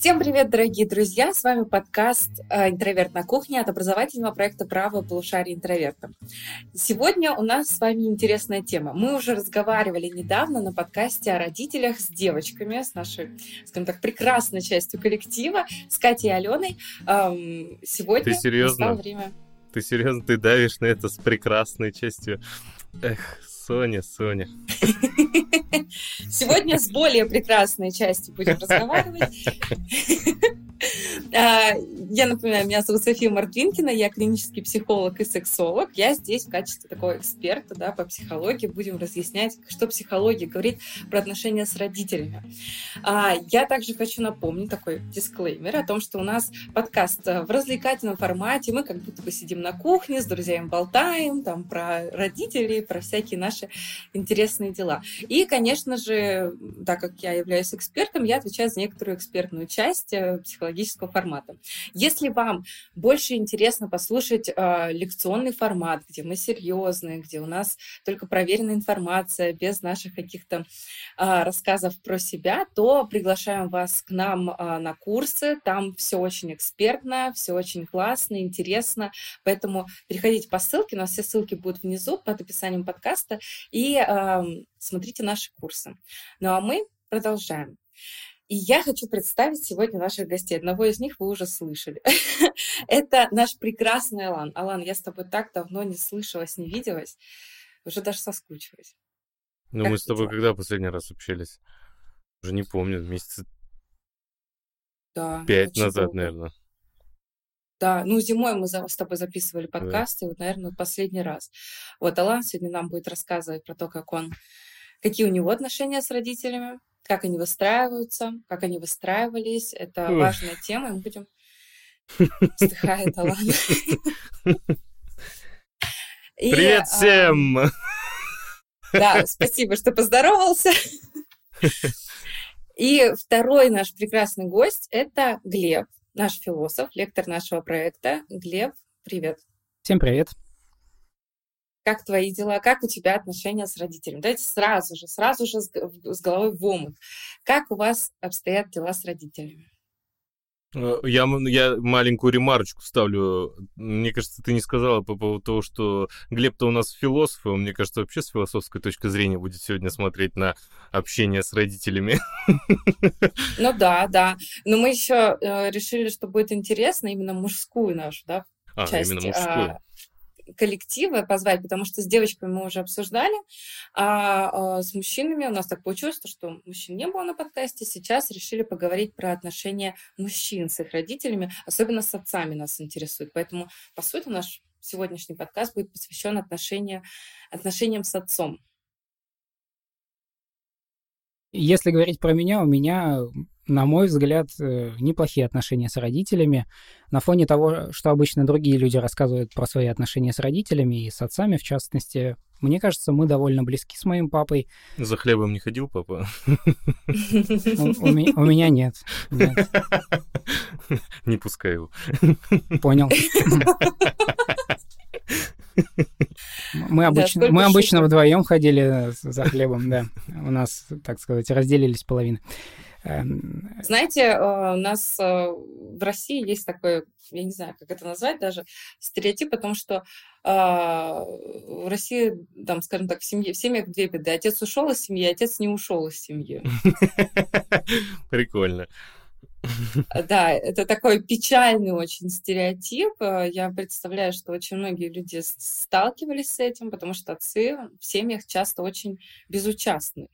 Всем привет, дорогие друзья! С вами подкаст э, «Интроверт на кухне» от образовательного проекта «Право полушария интроверта». Сегодня у нас с вами интересная тема. Мы уже разговаривали недавно на подкасте о родителях с девочками, с нашей, скажем так, прекрасной частью коллектива, с Катей и Аленой. Сегодня Ты серьезно? время... Ты серьезно? Ты давишь на это с прекрасной частью? Эх, Соня, Соня. Сегодня с более прекрасной частью будем разговаривать. А, я напоминаю, меня зовут София Мартвинкина, я клинический психолог и сексолог. Я здесь в качестве такого эксперта да, по психологии будем разъяснять, что психология говорит про отношения с родителями. А, я также хочу напомнить такой дисклеймер о том, что у нас подкаст в развлекательном формате. Мы как будто бы сидим на кухне, с друзьями болтаем там про родителей, про всякие наши интересные дела. И, конечно же, так как я являюсь экспертом, я отвечаю за некоторую экспертную часть э, психологического формата. Если вам больше интересно послушать э, лекционный формат, где мы серьезные, где у нас только проверенная информация, без наших каких-то э, рассказов про себя, то приглашаем вас к нам э, на курсы. Там все очень экспертно, все очень классно, интересно. Поэтому переходите по ссылке, у нас все ссылки будут внизу под описанием подкаста, и э, смотрите наши курсы. Ну а мы продолжаем. И я хочу представить сегодня наших гостей. Одного из них вы уже слышали. Это наш прекрасный Алан. Алан, я с тобой так давно не слышалась, не виделась. Уже даже соскучилась. Ну, как мы с тобой дела? когда последний раз общались? Уже не помню, месяца да, пять назад, долго. наверное. Да, ну зимой мы с тобой записывали подкасты, да. вот, наверное, последний раз. Вот Алан сегодня нам будет рассказывать про то, как он, какие у него отношения с родителями, как они выстраиваются, как они выстраивались. Это Ух. важная тема, и мы будем... Вздыхает Алан. Привет всем! Да, спасибо, что поздоровался. И второй наш прекрасный гость – это Глеб, наш философ, лектор нашего проекта. Глеб, привет. Всем привет как твои дела, как у тебя отношения с родителями. Давайте сразу же, сразу же с, головой в омут. Как у вас обстоят дела с родителями? Э, я, я маленькую ремарочку ставлю. Мне кажется, ты не сказала по поводу того, что Глеб-то у нас философ, и он, мне кажется, вообще с философской точки зрения будет сегодня смотреть на общение с родителями. Ну да, да. Но мы еще э, решили, что будет интересно именно мужскую нашу, да, а, часть. именно мужскую. А, коллективы позвать, потому что с девочками мы уже обсуждали, а, а с мужчинами у нас так получилось, что мужчин не было на подкасте. Сейчас решили поговорить про отношения мужчин с их родителями, особенно с отцами нас интересует. Поэтому, по сути, наш сегодняшний подкаст будет посвящен отношения, отношениям с отцом. Если говорить про меня, у меня на мой взгляд, э, неплохие отношения с родителями. На фоне того, что обычно другие люди рассказывают про свои отношения с родителями и с отцами, в частности, мне кажется, мы довольно близки с моим папой. За хлебом не ходил папа? У меня нет. Не пускай его. Понял. Мы обычно, да, мы обычно вдвоем ходили за хлебом, да. У нас, так сказать, разделились половины. Эм, Знаете, э, у нас э, в России есть такой, я не знаю, как это назвать даже, стереотип о том, что а, в России, там, скажем так, в семье, в семьях две беды. Отец ушел из семьи, отец не ушел из семьи. Прикольно. Да, это такой печальный очень стереотип. Я представляю, что очень многие люди сталкивались с этим, потому что отцы в семьях часто очень безучастны.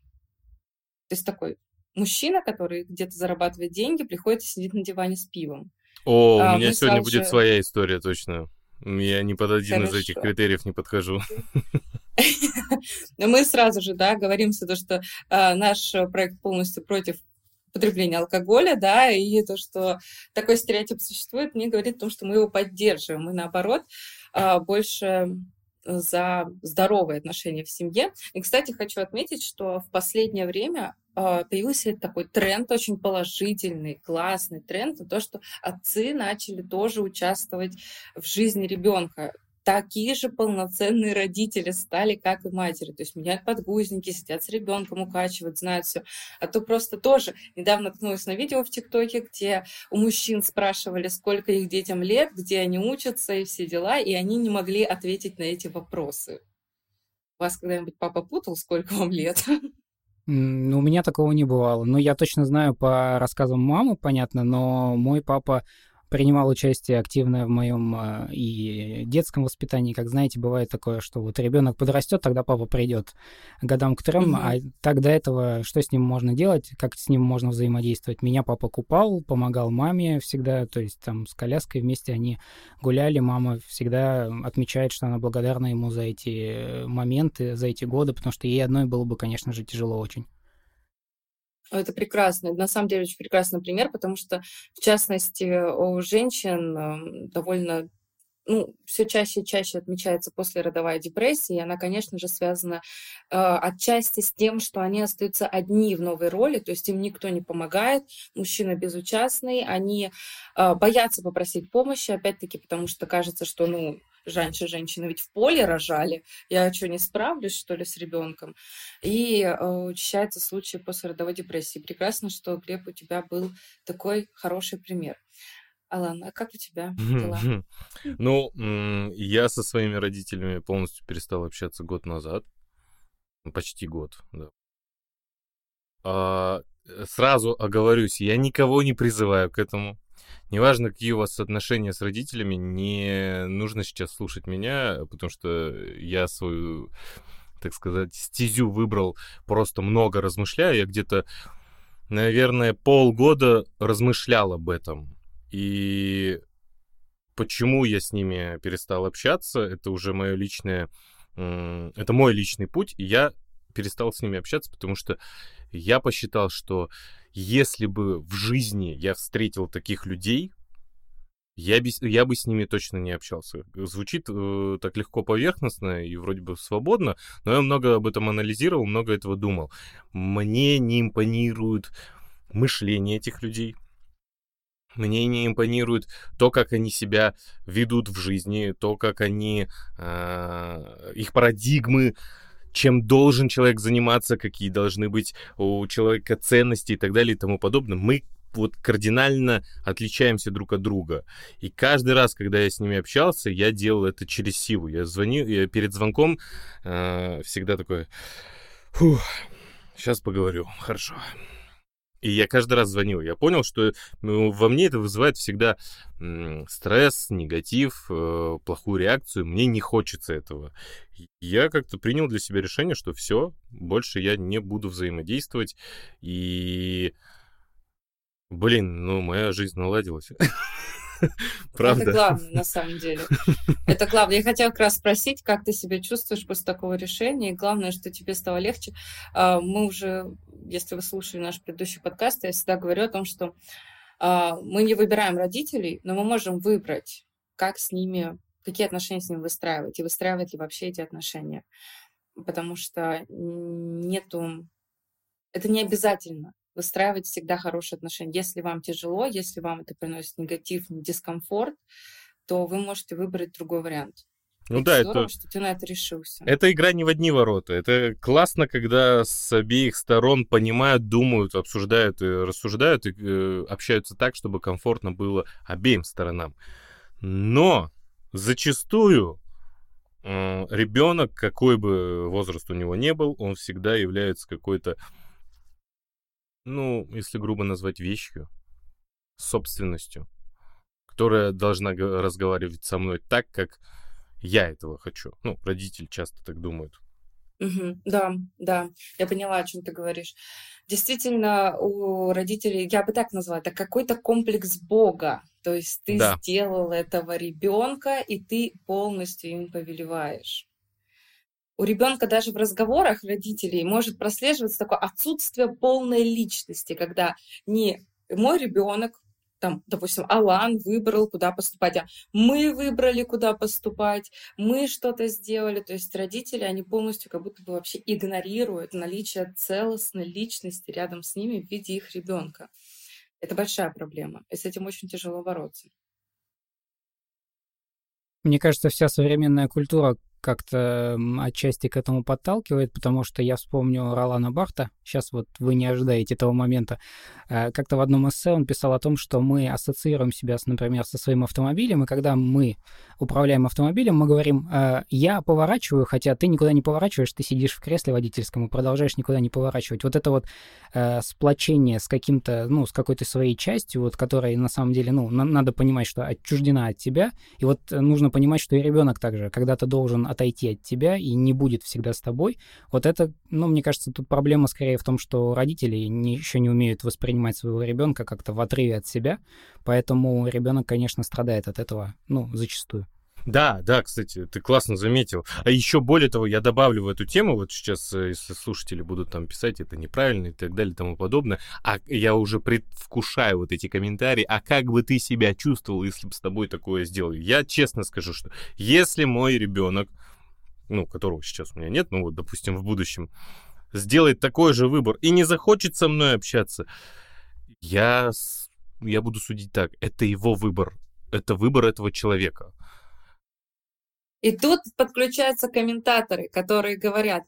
То есть такой мужчина, который где-то зарабатывает деньги, приходит и сидит на диване с пивом. О, а, у меня сегодня будет же... своя история, точно. Я ни под один Хорошо. из этих критериев не подхожу. Но мы сразу же, да, говоримся, то, что а, наш проект полностью против потребления алкоголя, да, и то, что такой стереотип существует, не говорит о том, что мы его поддерживаем. Мы, наоборот, а, больше за здоровые отношения в семье. И, кстати, хочу отметить, что в последнее время а, появился такой тренд, очень положительный, классный тренд, то, что отцы начали тоже участвовать в жизни ребенка. Такие же полноценные родители стали, как и матери. То есть меняют подгузники, сидят с ребенком, укачивают, знают все. А то просто тоже недавно наткнулась на видео в ТикТоке, где у мужчин спрашивали, сколько их детям лет, где они учатся и все дела, и они не могли ответить на эти вопросы. Вас когда-нибудь папа путал, сколько вам лет? Ну, у меня такого не бывало. Ну, я точно знаю по рассказам мамы, понятно, но мой папа принимал участие активно в моем э, и детском воспитании. Как знаете, бывает такое, что вот ребенок подрастет, тогда папа придет годам к трем, угу. а так до этого что с ним можно делать, как с ним можно взаимодействовать? Меня папа купал, помогал маме всегда, то есть там с коляской вместе они гуляли, мама всегда отмечает, что она благодарна ему за эти моменты, за эти годы, потому что ей одной было бы, конечно же, тяжело очень. Это прекрасно. На самом деле очень прекрасный пример, потому что, в частности, у женщин эм, довольно ну, все чаще и чаще отмечается послеродовая депрессия, и она, конечно же, связана э, отчасти с тем, что они остаются одни в новой роли, то есть им никто не помогает, мужчина безучастный, они э, боятся попросить помощи, опять-таки, потому что кажется, что, ну, раньше женщины ведь в поле рожали, я что, не справлюсь, что ли, с ребенком? И э, учащается случай послеродовой депрессии. Прекрасно, что, Глеб, у тебя был такой хороший пример. Алан, а как у тебя дела? Ну, я со своими родителями полностью перестал общаться год назад. Почти год, да. А, э, сразу оговорюсь, я никого не призываю к этому. Неважно, какие у вас отношения с родителями, не нужно сейчас слушать меня, потому что я свою, так сказать, стезю выбрал просто много размышляя. Я где-то, наверное, полгода размышлял об этом. И почему я с ними перестал общаться, это уже мое личное, это мой личный путь, и я перестал с ними общаться, потому что я посчитал, что если бы в жизни я встретил таких людей, я бы, я бы с ними точно не общался. Звучит э, так легко поверхностно и вроде бы свободно, но я много об этом анализировал, много этого думал. Мне не импонирует мышление этих людей. Мне не импонирует то, как они себя ведут в жизни, то, как они, э, их парадигмы, чем должен человек заниматься, какие должны быть у человека ценности и так далее и тому подобное. Мы вот кардинально отличаемся друг от друга. И каждый раз, когда я с ними общался, я делал это через силу. Я звоню, я перед звонком э, всегда такой, фух, сейчас поговорю, хорошо. И я каждый раз звонил. Я понял, что ну, во мне это вызывает всегда стресс, негатив, э, плохую реакцию. Мне не хочется этого. Я как-то принял для себя решение, что все, больше я не буду взаимодействовать. И, блин, ну, моя жизнь наладилась. Правда. Это главное, на самом деле. Это главное. Я хотела как раз спросить, как ты себя чувствуешь после такого решения. И главное, что тебе стало легче. А, мы уже, если вы слушали наш предыдущий подкаст, я всегда говорю о том, что а, мы не выбираем родителей, но мы можем выбрать, как с ними, какие отношения с ними выстраивать, и выстраивать ли вообще эти отношения. Потому что нету... Это не обязательно выстраивать всегда хорошие отношения. Если вам тяжело, если вам это приносит негатив, дискомфорт, то вы можете выбрать другой вариант. Ну да, здорово, это... что ты на это решился. Это игра не в одни ворота. Это классно, когда с обеих сторон понимают, думают, обсуждают и рассуждают, и э, общаются так, чтобы комфортно было обеим сторонам. Но зачастую э, ребенок, какой бы возраст у него не был, он всегда является какой-то ну, если грубо назвать вещью, собственностью, которая должна разговаривать со мной так, как я этого хочу. Ну, родители часто так думают. Угу, да, да, я поняла, о чем ты говоришь. Действительно, у родителей, я бы так назвала, это какой-то комплекс Бога. То есть ты да. сделал этого ребенка, и ты полностью им повелеваешь у ребенка даже в разговорах родителей может прослеживаться такое отсутствие полной личности, когда не мой ребенок, там, допустим, Алан выбрал, куда поступать, а мы выбрали, куда поступать, мы что-то сделали. То есть родители, они полностью как будто бы вообще игнорируют наличие целостной личности рядом с ними в виде их ребенка. Это большая проблема, и с этим очень тяжело бороться. Мне кажется, вся современная культура как-то отчасти к этому подталкивает, потому что я вспомню Ролана Барта, сейчас вот вы не ожидаете этого момента, э, как-то в одном эссе он писал о том, что мы ассоциируем себя, например, со своим автомобилем, и когда мы управляем автомобилем, мы говорим, э, я поворачиваю, хотя ты никуда не поворачиваешь, ты сидишь в кресле водительском и продолжаешь никуда не поворачивать. Вот это вот э, сплочение с каким-то, ну, с какой-то своей частью, вот, которая на самом деле, ну, надо понимать, что отчуждена от тебя, и вот нужно понимать, что и ребенок также когда-то должен отойти от тебя и не будет всегда с тобой. Вот это, ну, мне кажется, тут проблема скорее в том, что родители не, еще не умеют воспринимать своего ребенка как-то в отрыве от себя, поэтому ребенок, конечно, страдает от этого, ну, зачастую. Да, да, кстати, ты классно заметил. А еще более того, я добавлю в эту тему, вот сейчас, э, если слушатели будут там писать, это неправильно и так далее и тому подобное, а я уже предвкушаю вот эти комментарии, а как бы ты себя чувствовал, если бы с тобой такое сделали? Я честно скажу, что если мой ребенок, ну, которого сейчас у меня нет, ну вот, допустим, в будущем, сделает такой же выбор и не захочет со мной общаться, я, я буду судить так, это его выбор, это выбор этого человека. И тут подключаются комментаторы, которые говорят,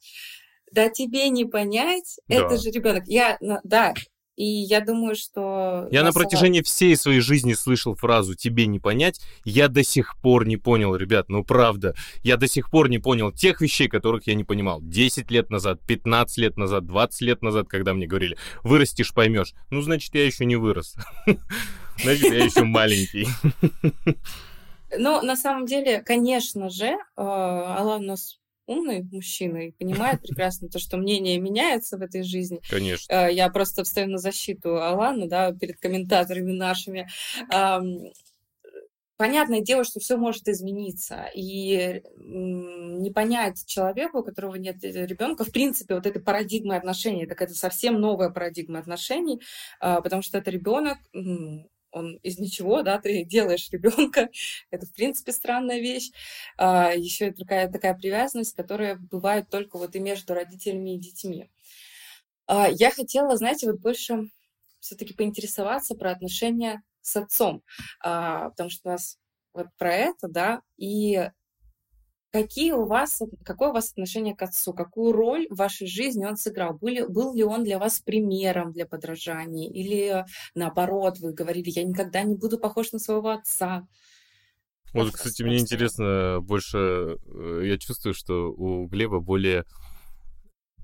да тебе не понять, да. это же ребенок. Я, да, и я думаю, что... Я на протяжении всей своей жизни слышал фразу «тебе не понять». Я до сих пор не понял, ребят, ну правда. Я до сих пор не понял тех вещей, которых я не понимал. 10 лет назад, 15 лет назад, 20 лет назад, когда мне говорили «вырастешь, поймешь». Ну, значит, я еще не вырос. Значит, я еще маленький. Ну, на самом деле, конечно же, э, Алан у нас умный мужчина и понимает прекрасно то, что мнение меняется в этой жизни. Конечно. Э, я просто встаю на защиту Алана, да, перед комментаторами нашими. Понятное дело, что все может измениться, и не понять человеку, у которого нет э, ребенка, в принципе, вот этой парадигмы отношений, так это совсем новая парадигма отношений, потому что это ребенок, он из ничего, да, ты делаешь ребенка, это в принципе странная вещь. А, еще такая, такая привязанность, которая бывает только вот и между родителями и детьми. А, я хотела, знаете, вот больше все-таки поинтересоваться про отношения с отцом, а, потому что у нас вот про это, да, и Какие у вас, какое у вас отношение к отцу? Какую роль в вашей жизни он сыграл? Были, был ли он для вас примером для подражания? Или наоборот, вы говорили, я никогда не буду похож на своего отца? Вот, кстати, мне интересно больше, э, я чувствую, что у Глеба более,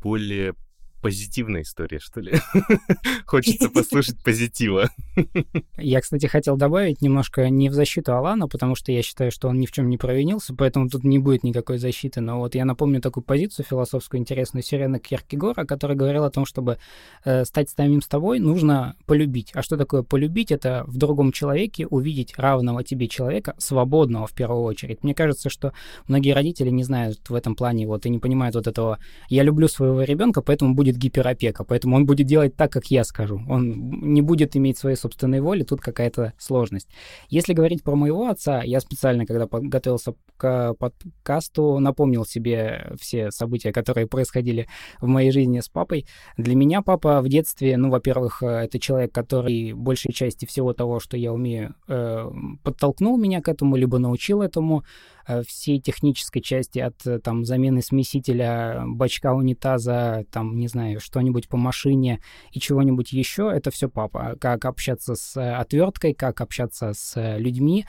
более позитивная история, что ли. Хочется послушать позитива. Я, кстати, хотел добавить немножко не в защиту Алана, потому что я считаю, что он ни в чем не провинился, поэтому тут не будет никакой защиты. Но вот я напомню такую позицию философскую интересную Сирены Киркегора, который говорил о том, чтобы э, стать самим с тобой, нужно полюбить. А что такое полюбить? Это в другом человеке увидеть равного тебе человека, свободного в первую очередь. Мне кажется, что многие родители не знают в этом плане вот и не понимают вот этого «я люблю своего ребенка, поэтому будет будет гиперопека, поэтому он будет делать так, как я скажу. Он не будет иметь своей собственной воли, тут какая-то сложность. Если говорить про моего отца, я специально, когда готовился к подкасту, напомнил себе все события, которые происходили в моей жизни с папой. Для меня папа в детстве, ну, во-первых, это человек, который большей части всего того, что я умею, э, подтолкнул меня к этому, либо научил этому. Э, всей технической части от э, там замены смесителя, бачка унитаза, там, не знаю, что-нибудь по машине и чего-нибудь еще, это все папа. Как общаться с э, отверткой, как общаться с людьми.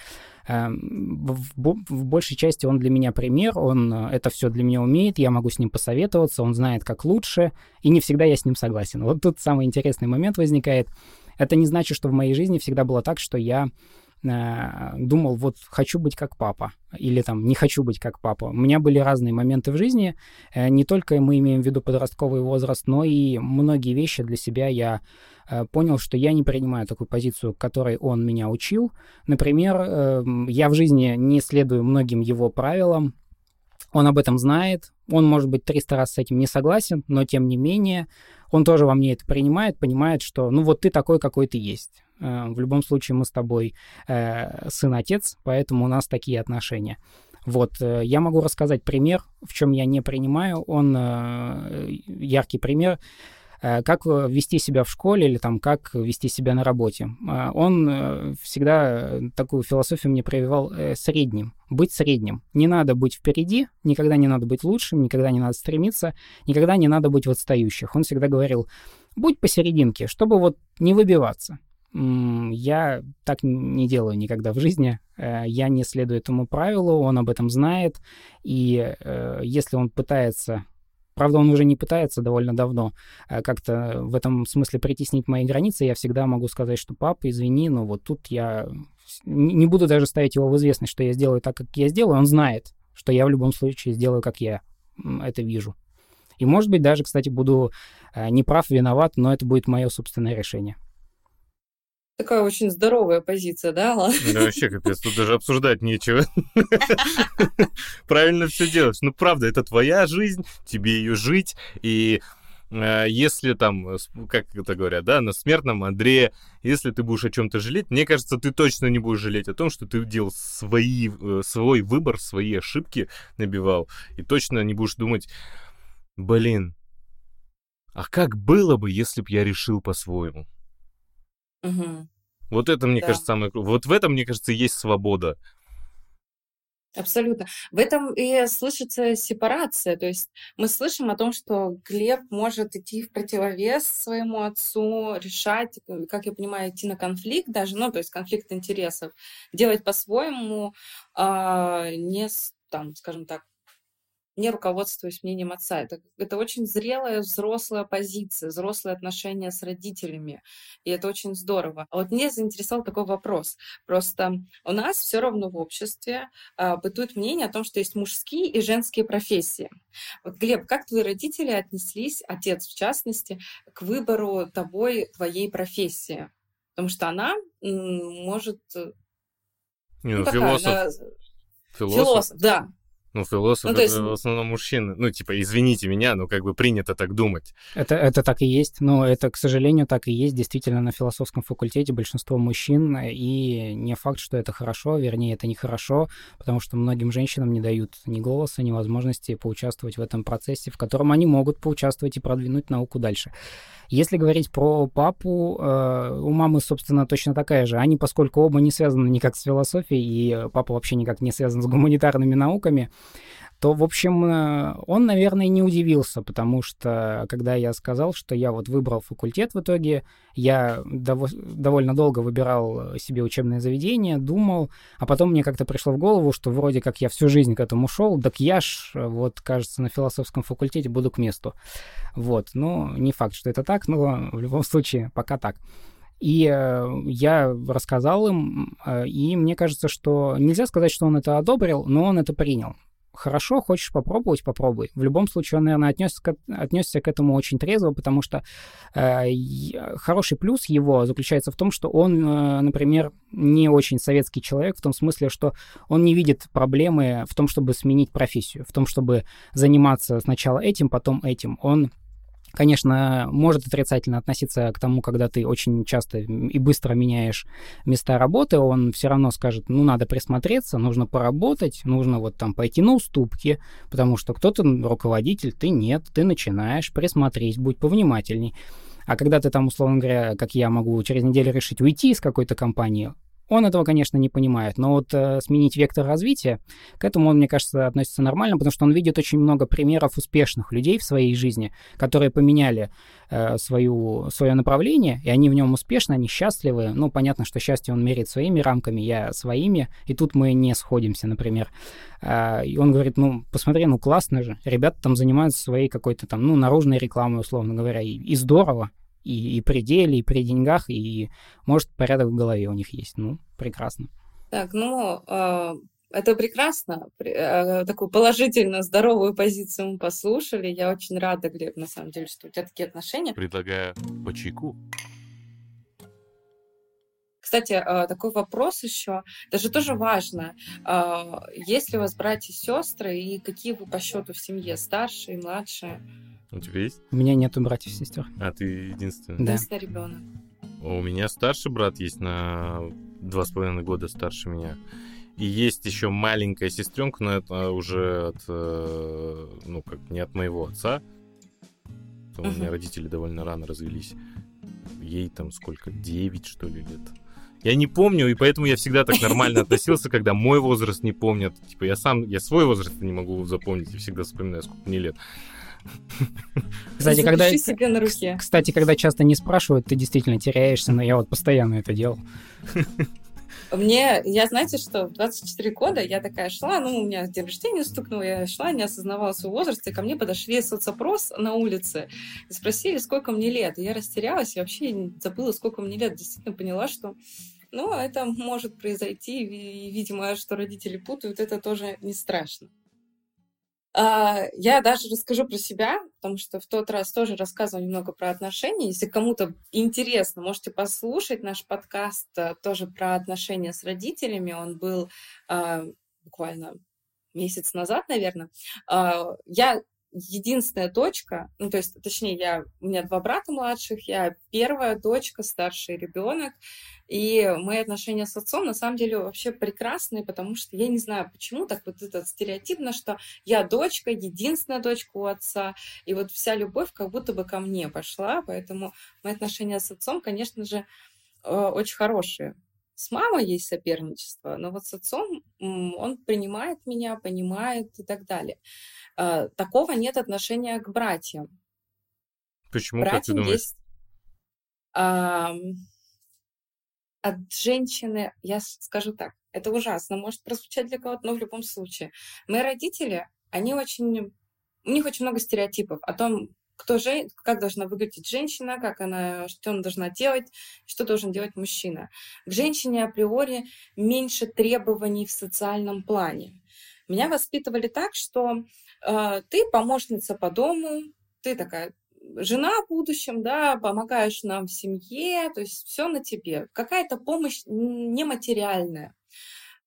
Эм, в, в большей части он для меня пример, он это все для меня умеет, я могу с ним посоветоваться, он знает, как лучше, и не всегда я с ним согласен. Вот тут самый интересный момент возникает. Это не значит, что в моей жизни всегда было так, что я Э, думал, вот хочу быть как папа, или там не хочу быть как папа. У меня были разные моменты в жизни, э, не только мы имеем в виду подростковый возраст, но и многие вещи для себя я э, понял, что я не принимаю такую позицию, которой он меня учил. Например, я в жизни не следую многим его правилам, он об этом знает, он, может быть, 300 раз с этим не согласен, но тем не менее он тоже во мне это принимает, понимает, что ну вот ты такой, какой ты есть. Э, в любом случае мы с тобой э, сын-отец, поэтому у нас такие отношения. Вот, э, я могу рассказать пример, в чем я не принимаю. Он яркий пример как вести себя в школе или там как вести себя на работе. Он всегда такую философию мне проявлял средним быть средним. Не надо быть впереди, никогда не надо быть лучшим, никогда не надо стремиться, никогда не надо быть в отстающих. Он всегда говорил, будь посерединке, чтобы вот не выбиваться. Я так не делаю никогда в жизни. Э, я не следую этому правилу, он об этом знает. И э, если он пытается Правда, он уже не пытается довольно давно э, как-то в этом смысле притеснить мои границы. Я всегда могу сказать, что папа, извини, но вот тут я не буду даже ставить его в известность, что я сделаю так, как я сделаю. Он знает, что я в любом случае сделаю, как я это вижу. И, может быть, даже, кстати, буду неправ, виноват, но это будет мое собственное решение. Такая очень здоровая позиция, да, Алла? Да, вообще капец, тут даже обсуждать нечего. Правильно все делаешь. Ну, правда, это твоя жизнь, тебе ее жить, и э, если там, как это говорят, да, на смертном Андрея, если ты будешь о чем-то жалеть, мне кажется, ты точно не будешь жалеть о том, что ты делал свои, э, свой выбор, свои ошибки набивал, и точно не будешь думать, блин, а как было бы, если бы я решил по-своему? Угу. Вот это, мне да. кажется, самое... Вот в этом, мне кажется, есть свобода. Абсолютно. В этом и слышится сепарация. То есть мы слышим о том, что Глеб может идти в противовес своему отцу, решать, как я понимаю, идти на конфликт даже, ну, то есть конфликт интересов, делать по-своему, а, не, там, скажем так, не руководствуюсь мнением отца. Это, это очень зрелая взрослая позиция, взрослые отношения с родителями. И это очень здорово. А вот мне заинтересовал такой вопрос. Просто у нас все равно в обществе а, бытует мнение о том, что есть мужские и женские профессии. Вот, Глеб, как твои родители отнеслись, отец в частности, к выбору тобой твоей профессии? Потому что она может... Э, Не, ну, ну, такая, философ. Она... Философ. философ, да. Ну, философ ну, есть... это в основном мужчины. Ну, типа, извините меня, но как бы принято так думать. Это, это так и есть. Но это, к сожалению, так и есть. Действительно, на философском факультете большинство мужчин. И не факт, что это хорошо, вернее, это нехорошо, потому что многим женщинам не дают ни голоса, ни возможности поучаствовать в этом процессе, в котором они могут поучаствовать и продвинуть науку дальше. Если говорить про папу, э, у мамы, собственно, точно такая же. Они, поскольку оба не связаны никак с философией, и папа вообще никак не связан с гуманитарными науками, то, в общем, э, он, наверное, не удивился, потому что, когда я сказал, что я вот выбрал факультет в итоге, я дов- довольно долго выбирал себе учебное заведение, думал, а потом мне как-то пришло в голову, что вроде как я всю жизнь к этому шел, так я ж, вот, кажется, на философском факультете буду к месту. Вот, ну, не факт, что это так, но в любом случае пока так. И э, я рассказал им, э, и мне кажется, что нельзя сказать, что он это одобрил, но он это принял хорошо, хочешь попробовать, попробуй. В любом случае, он, наверное, отнесся к, отнесся к этому очень трезво, потому что э, хороший плюс его заключается в том, что он, э, например, не очень советский человек в том смысле, что он не видит проблемы в том, чтобы сменить профессию, в том, чтобы заниматься сначала этим, потом этим. Он конечно, может отрицательно относиться к тому, когда ты очень часто и быстро меняешь места работы, он все равно скажет, ну, надо присмотреться, нужно поработать, нужно вот там пойти на уступки, потому что кто-то руководитель, ты нет, ты начинаешь, присмотреть, будь повнимательней. А когда ты там, условно говоря, как я могу через неделю решить уйти из какой-то компании, он этого, конечно, не понимает, но вот э, сменить вектор развития, к этому он, мне кажется, относится нормально, потому что он видит очень много примеров успешных людей в своей жизни, которые поменяли э, свою, свое направление, и они в нем успешны, они счастливы. Ну, понятно, что счастье он меряет своими рамками, я своими, и тут мы не сходимся, например. Э, и он говорит, ну, посмотри, ну, классно же, ребята там занимаются своей какой-то там, ну, наружной рекламой, условно говоря, и, и здорово, и, и при деле, и при деньгах, и, может, порядок в голове у них есть. Ну, прекрасно. Так, ну, э, это прекрасно. Э, такую положительно здоровую позицию мы послушали. Я очень рада, Глеб, на самом деле, что у тебя такие отношения. Предлагаю по чайку. Кстати, э, такой вопрос еще, даже тоже важно. Есть ли у вас братья и сестры, и какие вы по счету в семье, старшие, младшие? У тебя есть? У меня нету братьев и сестер. А ты единственный? Да. Единственный ребенок. У меня старший брат есть на два с половиной года старше меня. И есть еще маленькая сестренка, но это уже от, э, ну, как не от моего отца. У меня родители довольно рано развелись. Ей там сколько, 9, что ли, лет. Я не помню, и поэтому я всегда так нормально относился, когда мой возраст не помнят. Типа я сам, я свой возраст не могу запомнить и всегда вспоминаю, сколько мне лет. Кстати, когда, себе на руке. кстати, когда часто не спрашивают, ты действительно теряешься, но я вот постоянно это делал. Мне, я, знаете, что в 24 года я такая шла, ну, у меня день рождения стукнул, я шла, не осознавала свой возраст, и ко мне подошли соцопрос на улице и спросили, сколько мне лет. И я растерялась, и вообще забыла, сколько мне лет. Действительно поняла, что ну, это может произойти, и, видимо, что родители путают, это тоже не страшно. А, я даже расскажу про себя, потому что в тот раз тоже рассказывала немного про отношения. Если кому-то интересно, можете послушать наш подкаст э, тоже про отношения с родителями. Он был а, буквально месяц назад, наверное. А, я единственная дочка, ну, то есть, точнее, я, у меня два брата младших, я первая дочка, старший ребенок, и мои отношения с отцом на самом деле вообще прекрасные, потому что я не знаю, почему так вот это стереотипно, что я дочка, единственная дочка у отца, и вот вся любовь как будто бы ко мне пошла, поэтому мои отношения с отцом, конечно же, э, очень хорошие. С мамой есть соперничество, но вот с отцом он принимает меня, понимает и так далее. Э, такого нет отношения к братьям. Почему, братьям как ты думаешь? Есть, от женщины, я скажу так, это ужасно, может прозвучать для кого-то, но в любом случае. Мои родители, они очень, у них очень много стереотипов о том, кто же, как должна выглядеть женщина, как она, что она должна делать, что должен делать мужчина. К женщине априори меньше требований в социальном плане. Меня воспитывали так, что э, ты помощница по дому, ты такая жена в будущем, да, помогаешь нам в семье, то есть все на тебе. Какая-то помощь нематериальная.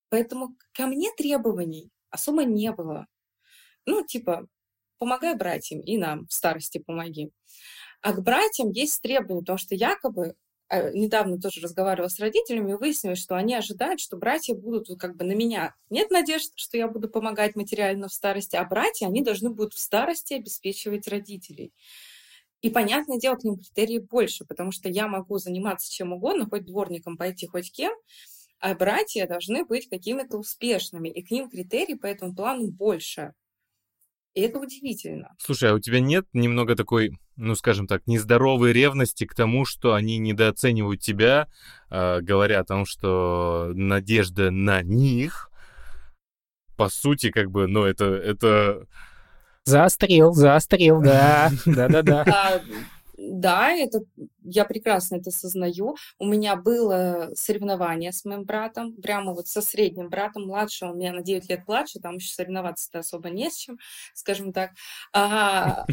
Поэтому ко мне требований особо не было. Ну, типа, помогай братьям и нам в старости помоги. А к братьям есть требования, потому что якобы Э, недавно тоже разговаривала с родителями, и выяснилось, что они ожидают, что братья будут как бы на меня. Нет надежд, что я буду помогать материально в старости, а братья, они должны будут в старости обеспечивать родителей. И, понятное дело, к ним критерии больше, потому что я могу заниматься чем угодно, хоть дворником пойти, хоть кем, а братья должны быть какими-то успешными, и к ним критерий по этому плану больше. И это удивительно. Слушай, а у тебя нет немного такой, ну, скажем так, нездоровой ревности к тому, что они недооценивают тебя, э, говоря о том, что надежда на них, по сути, как бы, ну, это... это... Заострил, заострил, да, да-да-да. А, да, это я прекрасно это сознаю. У меня было соревнование с моим братом, прямо вот со средним братом, младшим, у меня на 9 лет младше, там еще соревноваться-то особо не с чем, скажем так. А,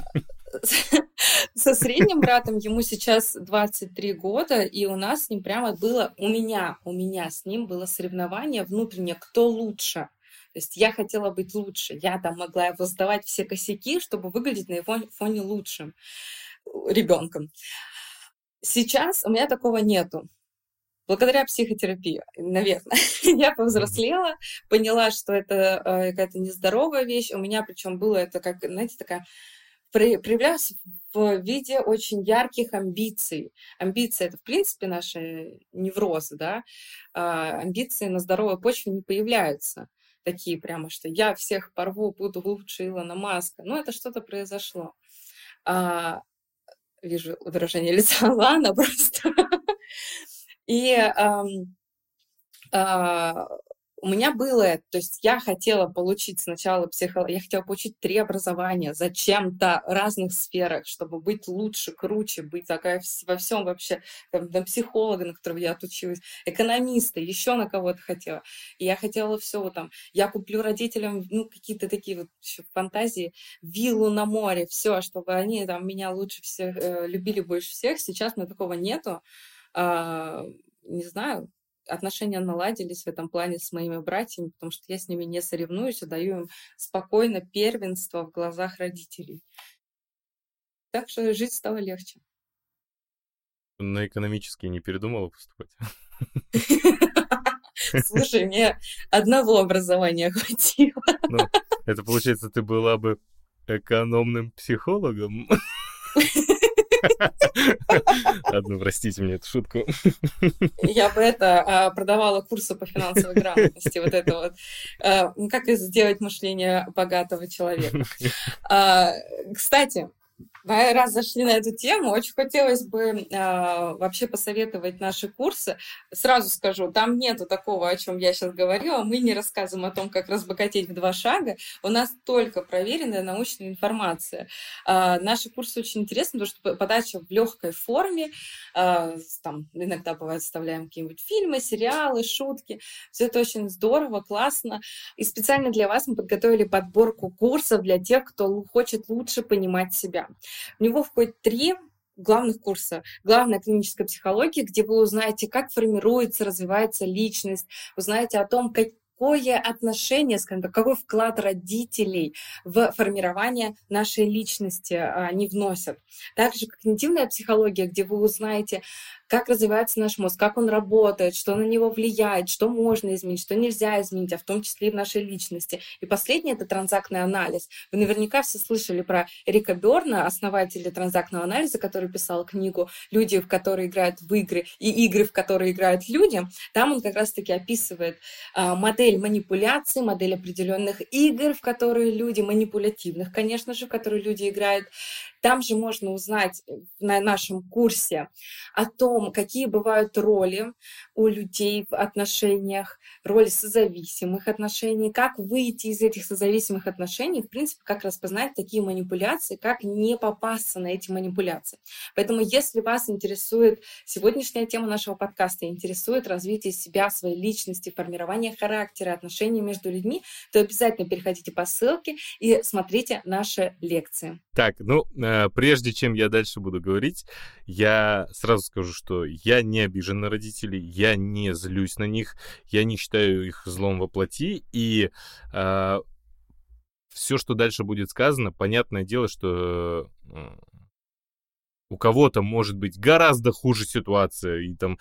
со средним братом ему сейчас 23 года, и у нас с ним прямо было, у меня, у меня с ним было соревнование внутреннее, кто лучше. То есть я хотела быть лучше, я там могла его сдавать все косяки, чтобы выглядеть на его фоне лучшим ребенком. Сейчас у меня такого нету. Благодаря психотерапии, наверное. я повзрослела, поняла, что это э, какая-то нездоровая вещь. У меня причем было это как, знаете, такая проявлялась в виде очень ярких амбиций. Амбиции — это, в принципе, наши неврозы, да. А, амбиции на здоровой почве не появляются. Такие прямо, что я всех порву, буду лучше Илона Маска. Ну, это что-то произошло. А, вижу выражение лица Лана просто. И а, у меня было, то есть я хотела получить сначала психологию, я хотела получить три образования зачем-то в разных сферах, чтобы быть лучше, круче, быть такая во всем вообще, там, там, психолога, на которого я отучилась, экономиста, еще на кого-то хотела. И я хотела все там, я куплю родителям, ну, какие-то такие вот фантазии, виллу на море, все, чтобы они там меня лучше всех, э, любили больше всех. Сейчас у меня такого нету. А, не знаю, отношения наладились в этом плане с моими братьями, потому что я с ними не соревнуюсь, а даю им спокойно первенство в глазах родителей. Так что жить стало легче. На экономические не передумала поступать? Слушай, мне одного образования хватило. Ну, это получается, ты была бы экономным психологом? Ладно, простите мне эту шутку. Я бы это а, продавала курсы по финансовой грамотности. Вот это вот. А, как сделать мышление богатого человека. А, кстати, Раз зашли на эту тему, очень хотелось бы э, вообще посоветовать наши курсы. Сразу скажу, там нету такого, о чем я сейчас говорила. Мы не рассказываем о том, как разбогатеть в два шага. У нас только проверенная научная информация. Э, наши курсы очень интересны, потому что подача в легкой форме. Э, там иногда бывает вставляем какие-нибудь фильмы, сериалы, шутки. Все это очень здорово, классно. И специально для вас мы подготовили подборку курсов для тех, кто хочет лучше понимать себя. В него входит три главных курса. Главная клиническая психология, где вы узнаете, как формируется, развивается личность, узнаете о том, как какое отношение, скажем так, какой вклад родителей в формирование нашей личности они вносят. Также когнитивная психология, где вы узнаете, как развивается наш мозг, как он работает, что на него влияет, что можно изменить, что нельзя изменить, а в том числе и в нашей личности. И последнее — это транзактный анализ. Вы наверняка все слышали про Эрика Берна, основателя транзактного анализа, который писал книгу «Люди, в которые играют в игры» и «Игры, в которые играют люди». Там он как раз-таки описывает а, модель манипуляции, модель определенных игр, в которые люди, манипулятивных, конечно же, в которые люди играют, там же можно узнать э, на нашем курсе о том, какие бывают роли у людей в отношениях, роли созависимых отношений, как выйти из этих созависимых отношений, в принципе, как распознать такие манипуляции, как не попасться на эти манипуляции. Поэтому, если вас интересует сегодняшняя тема нашего подкаста, интересует развитие себя, своей личности, формирование характера, отношений между людьми, то обязательно переходите по ссылке и смотрите наши лекции. Так, ну, э, прежде чем я дальше буду говорить, я сразу скажу, что я не обижен на родителей, я не злюсь на них, я не считаю их злом во плоти, и э, все, что дальше будет сказано, понятное дело, что э, у кого-то может быть гораздо хуже ситуация, и там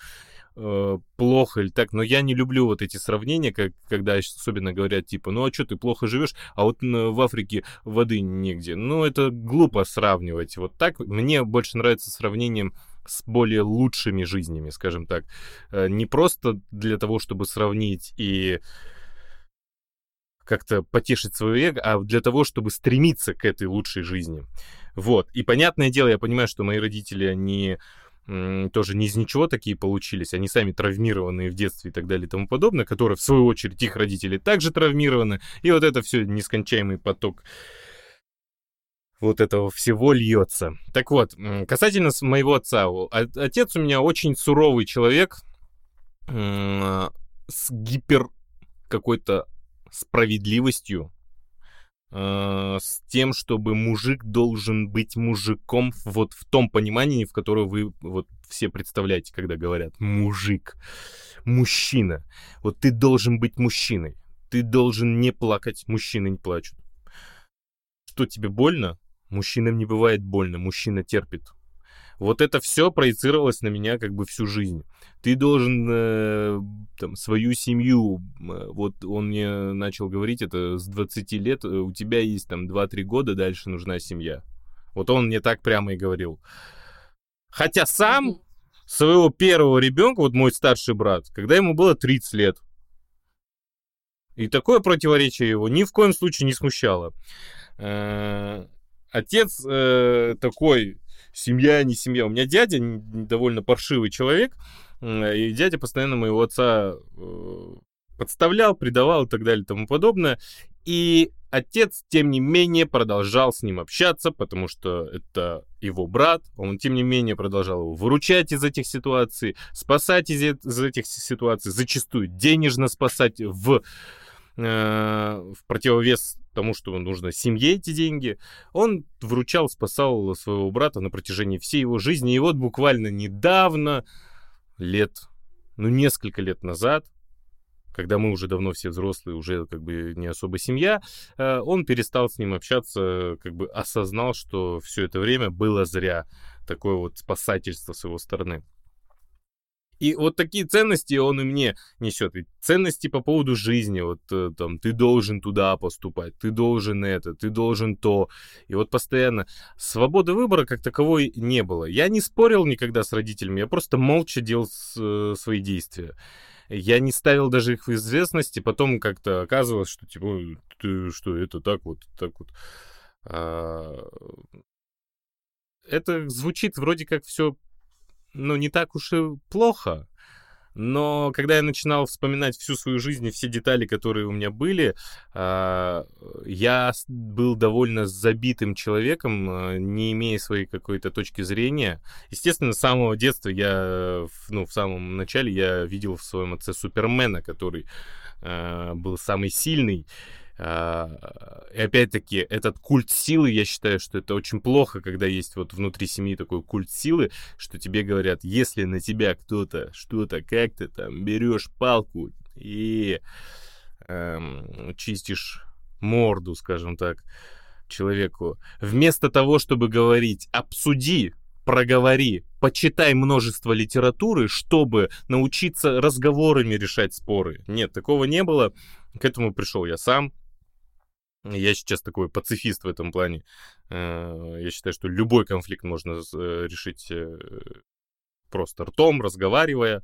э, плохо или так, но я не люблю вот эти сравнения, как, когда особенно говорят, типа, ну а что ты плохо живешь, а вот в Африке воды негде. Ну, это глупо сравнивать. Вот так мне больше нравится сравнением с более лучшими жизнями, скажем так. Э, не просто для того, чтобы сравнить и как-то потешить свое эго, а для того, чтобы стремиться к этой лучшей жизни. Вот. И понятное дело, я понимаю, что мои родители, они тоже не из ничего такие получились, они сами травмированные в детстве и так далее и тому подобное, которые, в свою очередь, их родители также травмированы, и вот это все нескончаемый поток вот этого всего льется. Так вот, касательно моего отца. Отец у меня очень суровый человек с гипер какой-то справедливостью, Э, с тем, чтобы мужик должен быть мужиком вот в том понимании, в которое вы вот все представляете, когда говорят мужик, мужчина. Вот ты должен быть мужчиной. Ты должен не плакать. Мужчины не плачут. Что тебе больно? Мужчинам не бывает больно. Мужчина терпит. Вот это все проецировалось на меня как бы всю жизнь. Ты должен э, там, свою семью, э, вот он мне начал говорить это с 20 лет, э, у тебя есть там 2-3 года, дальше нужна семья. Вот он мне так прямо и говорил. Хотя сам своего первого ребенка, вот мой старший брат, когда ему было 30 лет, и такое противоречие его ни в коем случае не смущало. Э, отец э, такой семья, не семья. У меня дядя довольно паршивый человек, и дядя постоянно моего отца э, подставлял, предавал и так далее и тому подобное. И отец, тем не менее, продолжал с ним общаться, потому что это его брат. Он, тем не менее, продолжал его выручать из этих ситуаций, спасать из, из этих ситуаций, зачастую денежно спасать в Э, в противовес тому, что нужно семье эти деньги, он вручал, спасал своего брата на протяжении всей его жизни. И вот буквально недавно, лет, ну, несколько лет назад, когда мы уже давно все взрослые, уже как бы не особо семья, э, он перестал с ним общаться, как бы осознал, что все это время было зря такое вот спасательство с его стороны. И вот такие ценности он и мне несет. Ведь ценности по поводу жизни, вот э, там, ты должен туда поступать, ты должен это, ты должен то. И вот постоянно свободы выбора как таковой не было. Я не спорил никогда с родителями, я просто молча делал э, свои действия. Я не ставил даже их в известность, и потом как-то оказывалось, что типа, ты что, это так вот, так вот. А... Это звучит вроде как все ну, не так уж и плохо. Но когда я начинал вспоминать всю свою жизнь и все детали, которые у меня были, а, я был довольно забитым человеком, а, не имея своей какой-то точки зрения. Естественно, с самого детства я, ну, в самом начале я видел в своем отце Супермена, который а, был самый сильный. А, и опять-таки, этот культ силы, я считаю, что это очень плохо, когда есть вот внутри семьи такой культ силы, что тебе говорят, если на тебя кто-то что-то как-то там берешь палку и эм, чистишь морду, скажем так, человеку, вместо того, чтобы говорить «обсуди», проговори, почитай множество литературы, чтобы научиться разговорами решать споры. Нет, такого не было. К этому пришел я сам. Я сейчас такой пацифист в этом плане. Э, я считаю, что любой конфликт можно э, решить э, просто ртом, разговаривая.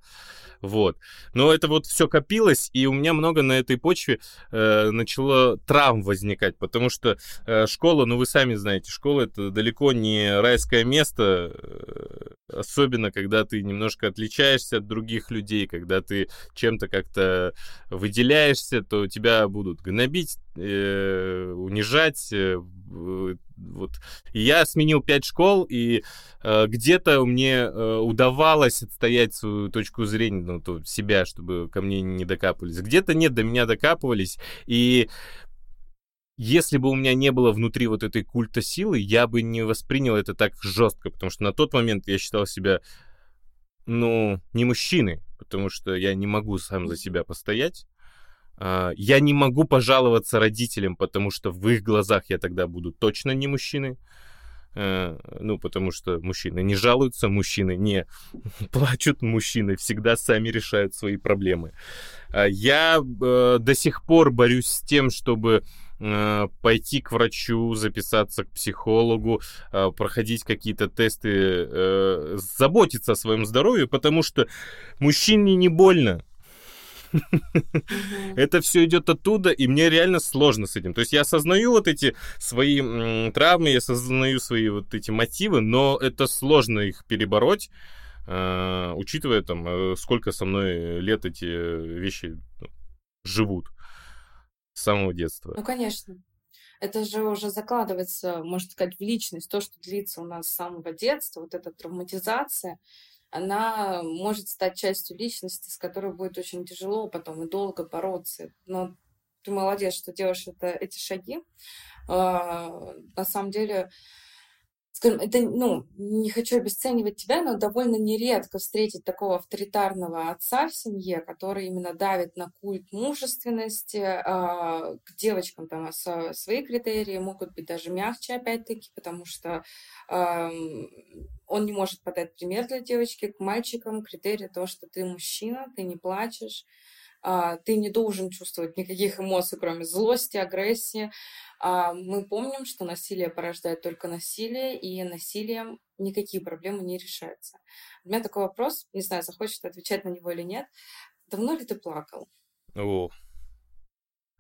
Вот. Но это вот все копилось, и у меня много на этой почве э, начало травм возникать, потому что э, школа, ну вы сами знаете, школа это далеко не райское место, особенно когда ты немножко отличаешься от других людей, когда ты чем-то как-то выделяешься, то тебя будут гнобить, э, унижать, э, вот. И я сменил пять школ, и э, где-то мне э, удавалось отстоять свою точку зрения, ну, то, себя, чтобы ко мне не докапывались. Где-то нет, до меня докапывались. И если бы у меня не было внутри вот этой культа силы, я бы не воспринял это так жестко, потому что на тот момент я считал себя, ну, не мужчиной, потому что я не могу сам за себя постоять. А, я не могу пожаловаться родителям, потому что в их глазах я тогда буду точно не мужчиной. Э, ну, потому что мужчины не жалуются, мужчины не плачут, мужчины всегда сами решают свои проблемы. А я э, до сих пор борюсь с тем, чтобы пойти к врачу, записаться к психологу, проходить какие-то тесты, заботиться о своем здоровье, потому что мужчине не больно. Это все идет оттуда, и мне реально сложно с этим. То есть я осознаю вот эти свои травмы, я осознаю свои вот эти мотивы, но это сложно их перебороть, учитывая там, э, сколько со мной лет эти вещи ну, живут с самого детства. Ну, конечно. Это же уже закладывается, можно сказать, в личность, то, что длится у нас с самого детства, вот эта травматизация, она может стать частью личности, с которой будет очень тяжело потом и долго бороться. Но ты молодец, что делаешь это, эти шаги. А, на самом деле, скажем, это, ну, не хочу обесценивать тебя, но довольно нередко встретить такого авторитарного отца в семье, который именно давит на культ мужественности, а, к девочкам там свои критерии могут быть даже мягче, опять-таки, потому что он не может подать пример для девочки, к мальчикам критерий того, что ты мужчина, ты не плачешь, а, ты не должен чувствовать никаких эмоций, кроме злости, агрессии. А, мы помним, что насилие порождает только насилие, и насилием никакие проблемы не решаются. У меня такой вопрос, не знаю, захочешь отвечать на него или нет. Давно ли ты плакал? О,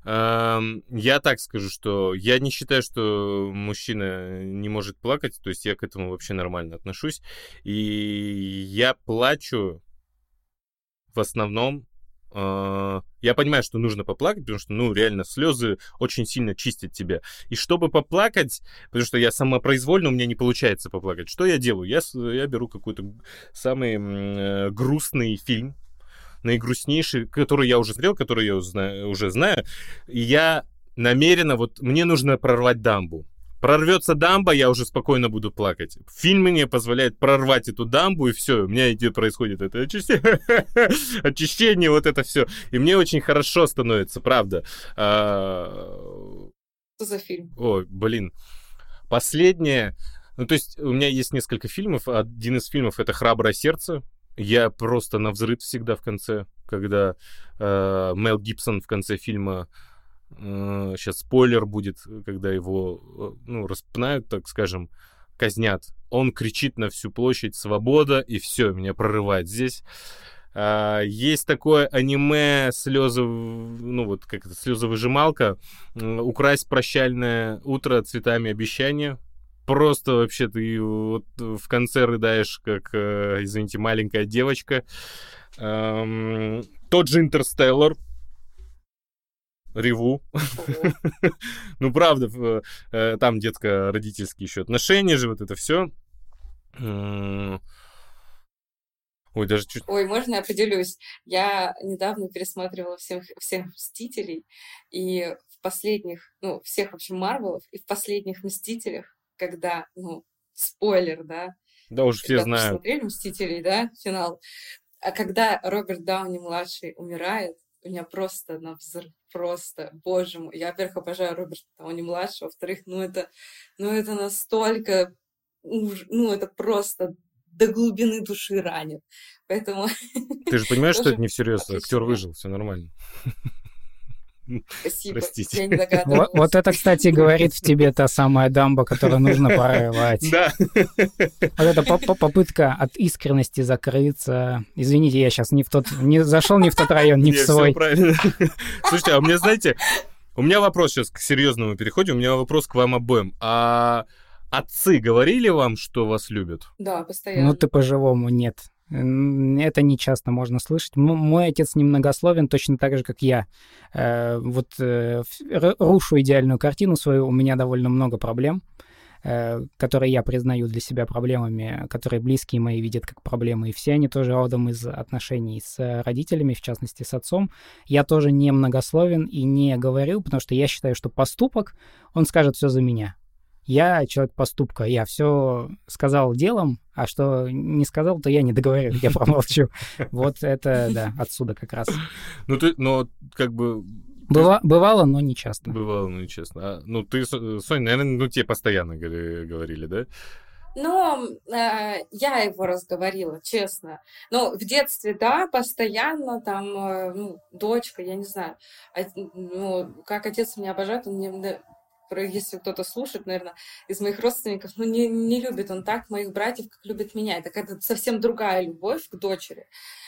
я так скажу, что я не считаю, что мужчина не может плакать, то есть я к этому вообще нормально отношусь. И я плачу в основном а, я понимаю, что нужно поплакать, потому что, ну, реально, слезы очень сильно чистят тебя. И чтобы поплакать, потому что я самопроизвольно, у меня не получается поплакать, что я делаю? Я, я беру какой-то самый э, грустный фильм, наигрустнейший, который я уже смотрел, который я уже знаю. И я намеренно, вот мне нужно прорвать дамбу. Прорвется дамба, я уже спокойно буду плакать. Фильм мне позволяет прорвать эту дамбу, и все, у меня идет, происходит это очищение, очищение, вот это все. И мне очень хорошо становится, правда. А, что за фильм? Ой, блин. Последнее... Ну, то есть у меня есть несколько фильмов. Один из фильмов — это «Храброе сердце», Я просто на взрыв всегда в конце, когда э, Мел Гибсон в конце фильма сейчас спойлер будет, когда его э, ну, распинают, так скажем, казнят. Он кричит на всю площадь «Свобода!» и все, меня прорывает здесь. А, есть такое аниме слезы, ну вот как это, слезовыжималка, украсть прощальное утро цветами обещания. Просто вообще ты вот в конце рыдаешь, как, э, извините, маленькая девочка. Тот же Интерстеллар, реву. ну, правда, э, там детско-родительские еще отношения же, вот это все. Ой, даже чуть... Ой, можно я поделюсь? Я недавно пересматривала всех, всех «Мстителей», и в последних, ну, всех, в общем, Марвелов, и в последних «Мстителях», когда, ну, спойлер, да? Да, уже все знают. смотрели «Мстителей», да, финал. А когда Роберт Дауни-младший умирает, у меня просто на взрыв, просто, боже мой. Я, во-первых, обожаю Роберта Дауни-младшего, во-вторых, ну это, ну это настолько, ну это просто до глубины души ранит. Поэтому... Ты же понимаешь, что это не всерьез, актер выжил, все нормально. Спасибо. Простите. Я не догадывалась. Вот, вот это, кстати, говорит в тебе та самая дамба, которую нужно прорывать. Да. Вот эта поп- попытка от искренности закрыться. Извините, я сейчас не в тот, не зашел не в тот район, не в свой. правильно. Слушайте, а у меня, знаете, у меня вопрос сейчас к серьезному переходе, у меня вопрос к вам обоим. А отцы говорили вам, что вас любят? Да, постоянно. Ну ты по-живому нет. Это не часто можно слышать. Мой отец немногословен, точно так же, как я. Э, Вот э, рушу идеальную картину свою, у меня довольно много проблем, э, которые я признаю для себя проблемами, которые близкие мои видят как проблемы. И все они тоже родом из отношений с родителями, в частности, с отцом. Я тоже не многословен и не говорю, потому что я считаю, что поступок, он скажет все за меня. Я человек поступка, я все сказал делом, а что не сказал, то я не договорю, я промолчу. Вот это, да, отсюда как раз. Ну, ты, но как бы Быва- бывало, но не часто. бывало, ну, честно. А, ну, ты, Со- Соня, наверное, ну, тебе постоянно говори- говорили, да? Но э, я его разговорила, честно. Но в детстве, да, постоянно там, э, ну, дочка, я не знаю, а, ну, как отец меня обожает, он мне, если кто-то слушает, наверное, из моих родственников, ну, не, не любит он так моих братьев, как любит меня. Это какая-то совсем другая любовь к дочери.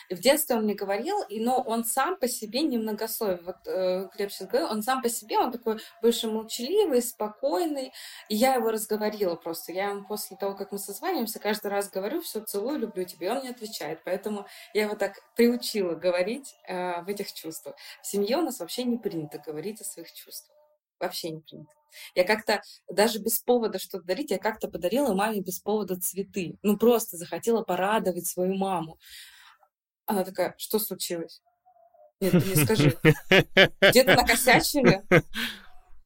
И в детстве он мне говорил, и, но он сам по себе немногословен. Вот э, Глеб сейчас говорил, он сам по себе, он такой больше молчаливый, спокойный. И я его разговорила просто. Я ему после того, как мы созваниваемся, каждый раз говорю, все, целую, люблю тебя. И он не отвечает. Поэтому я его так приучила говорить э, в этих чувствах. В семье у нас вообще не принято говорить о своих чувствах. Вообще не принято. Я как-то даже без повода что-то дарить, я как-то подарила маме без повода цветы. Ну, просто захотела порадовать свою маму. Она такая, что случилось? Нет, ты мне скажи, где-то накосячили?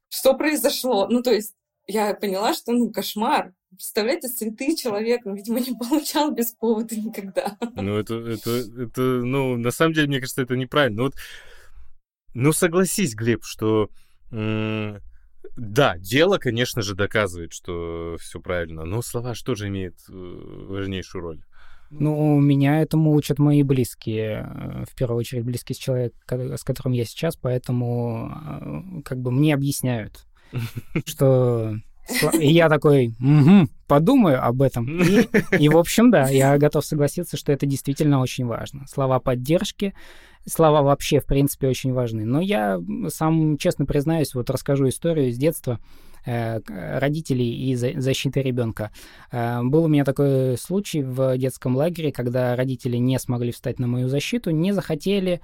Что произошло? Ну, то есть я поняла, что, ну, кошмар. Представляете, цветы человек, ну, видимо, не получал без повода никогда. Ну, это, это, это, ну, на самом деле, мне кажется, это неправильно. Ну, вот, ну, согласись, Глеб, что, да, дело, конечно же, доказывает, что все правильно, но слова что же имеют э, важнейшую роль? Ну, меня этому учат мои близкие, э, в первую очередь близкий человек, с которым я сейчас, поэтому э, как бы мне объясняют, что... И я такой, «Мгм, подумаю об этом. И, и, в общем, да, я готов согласиться, что это действительно очень важно. Слова поддержки, слова вообще, в принципе, очень важны. Но я сам, честно признаюсь, вот расскажу историю из детства э, родителей и за- защиты ребенка. Э, Был у меня такой случай в детском лагере, когда родители не смогли встать на мою защиту, не захотели,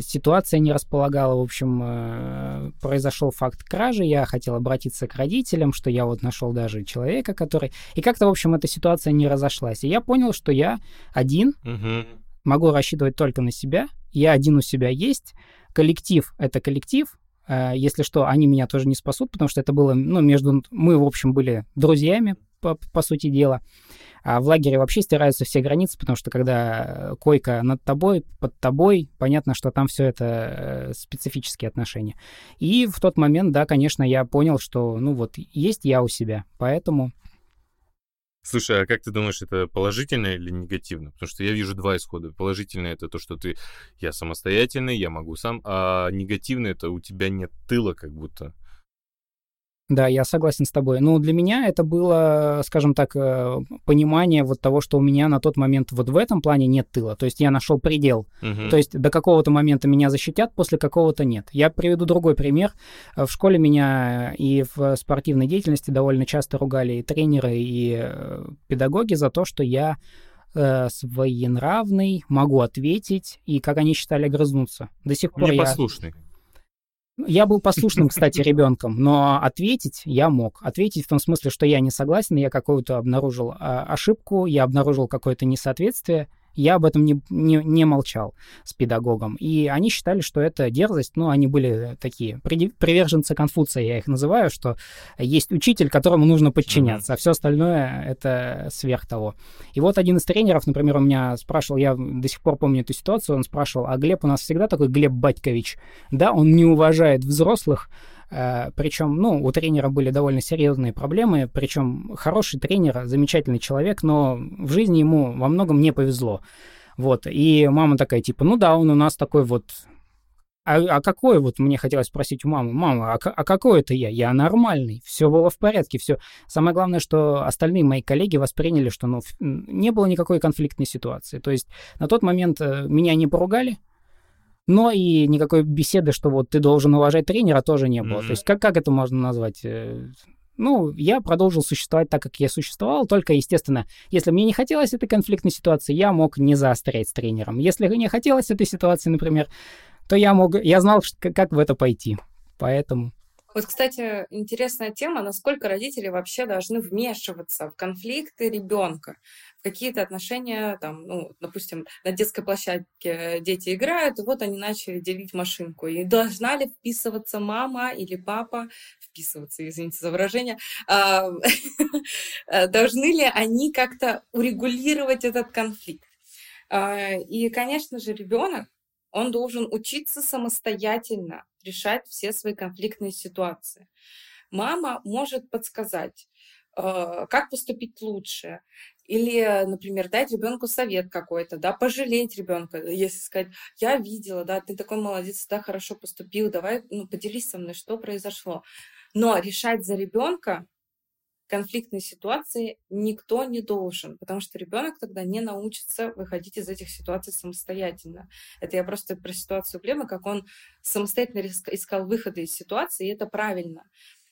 ситуация не располагала. В общем, э, произошел факт кражи, я хотел обратиться к родителям, что я вот нашел даже человека, который... И как-то, в общем, эта ситуация не разошлась. И я понял, что я один, Мгм. могу рассчитывать только на себя, я один у себя есть, коллектив — это коллектив, Э, если что, они меня тоже не спасут, потому что это было, ну, между... Мы, в общем, были друзьями, по, по сути дела. А в лагере вообще стираются все границы, потому что когда э, койка над тобой, под тобой, понятно, что там все это э, специфические отношения. И в тот момент, да, конечно, я понял, что, ну, вот, есть я у себя, поэтому Слушай, а как ты думаешь, это положительно или негативно? Потому что я вижу два исхода. Положительное это то, что ты я самостоятельный, я могу сам, а негативное это у тебя нет тыла как будто. Да, я согласен с тобой. Ну, для меня это было, скажем так, э, понимание вот того, что у меня на тот момент вот в этом плане нет тыла. То есть я нашел предел. Угу. То есть до какого-то момента меня защитят, после какого-то нет. Я приведу другой пример. В школе меня и в спортивной деятельности довольно часто ругали и тренеры, и э, педагоги за то, что я э, своенравный, могу ответить, и, как они считали, огрызнуться. До сих пор Непослушный. я... Я был послушным, кстати, ребенком, но ответить я мог. Ответить в том смысле, что я не согласен, я какую-то обнаружил а, ошибку, я обнаружил какое-то несоответствие, я об этом не, не, не молчал с педагогом. И они считали, что это дерзость. Ну, они были такие приверженцы Конфуция, я их называю, что есть учитель, которому нужно подчиняться, а все остальное — это сверх того. И вот один из тренеров, например, у меня спрашивал, я до сих пор помню эту ситуацию, он спрашивал, а Глеб у нас всегда такой Глеб Батькович? Да, он не уважает взрослых, причем, ну, у тренера были довольно серьезные проблемы, причем хороший тренер, замечательный человек, но в жизни ему во многом не повезло. Вот, и мама такая, типа, ну да, он у нас такой вот а, а какой вот мне хотелось спросить у мамы, мама, а, а какой это я? Я нормальный, все было в порядке, все. Самое главное, что остальные мои коллеги восприняли, что ну, не было никакой конфликтной ситуации. То есть на тот момент э, меня не поругали, но и никакой беседы, что вот ты должен уважать тренера, тоже не было. Mm-hmm. То есть как, как это можно назвать? Э, ну, я продолжил существовать так, как я существовал, только, естественно, если мне не хотелось этой конфликтной ситуации, я мог не заострять с тренером. Если не хотелось этой ситуации, например, то я мог, я знал, как в это пойти. Поэтому... Вот, кстати, интересная тема, насколько родители вообще должны вмешиваться в конфликты ребенка какие-то отношения, там, ну, допустим, на детской площадке дети играют, и вот они начали делить машинку. И должна ли вписываться мама или папа, вписываться, извините за выражение, а, должны ли они как-то урегулировать этот конфликт? А, и, конечно же, ребенок, он должен учиться самостоятельно решать все свои конфликтные ситуации. Мама может подсказать, а, как поступить лучше, или, например, дать ребенку совет какой-то, да, пожалеть ребенка, если сказать, я видела, да, ты такой молодец, да, хорошо поступил, давай, ну, поделись со мной, что произошло. Но решать за ребенка конфликтные ситуации никто не должен, потому что ребенок тогда не научится выходить из этих ситуаций самостоятельно. Это я просто про ситуацию Глеба, как он самостоятельно искал выходы из ситуации, и это правильно.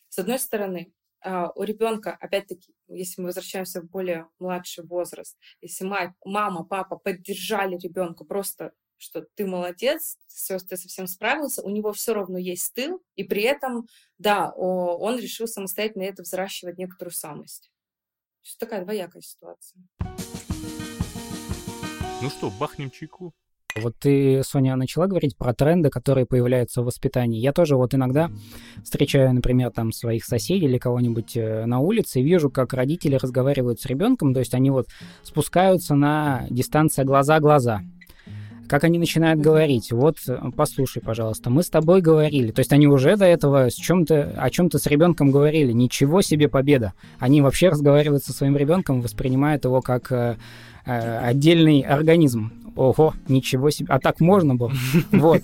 С одной стороны, у ребенка, опять-таки, если мы возвращаемся в более младший возраст, если мама, папа поддержали ребенка просто что ты молодец, все, ты совсем справился, у него все равно есть тыл, и при этом, да, он решил самостоятельно это взращивать некоторую самость. То такая двоякая ситуация. Ну что, бахнем чайку? Вот ты, Соня, начала говорить про тренды, которые появляются в воспитании. Я тоже вот иногда встречаю, например, там своих соседей или кого-нибудь э, на улице и вижу, как родители разговаривают с ребенком, то есть они вот спускаются на дистанция глаза-глаза. Как они начинают говорить, вот, послушай, пожалуйста, мы с тобой говорили. То есть они уже до этого с чем-то, о чем-то с ребенком говорили. Ничего себе победа. Они вообще разговаривают со своим ребенком, воспринимают его как э, э отдельный организм ого, ничего себе, а так можно было? Вот.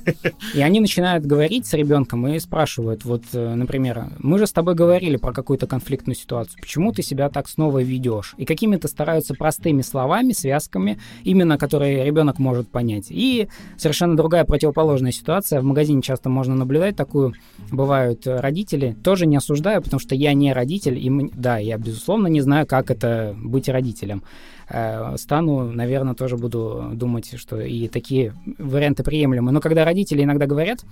И они начинают говорить с ребенком и спрашивают, вот, э, например, мы же с тобой говорили про какую-то конфликтную ситуацию, почему ты себя так снова ведешь? И какими-то стараются простыми словами, связками, именно которые ребенок может понять. И совершенно другая противоположная ситуация. В магазине часто можно наблюдать такую. Бывают родители. Тоже не осуждаю, потому что я не родитель, и да, я, безусловно, не знаю, как это быть родителем. Э, стану, наверное, тоже буду думать, что и такие варианты приемлемы. Но когда родители иногда говорят,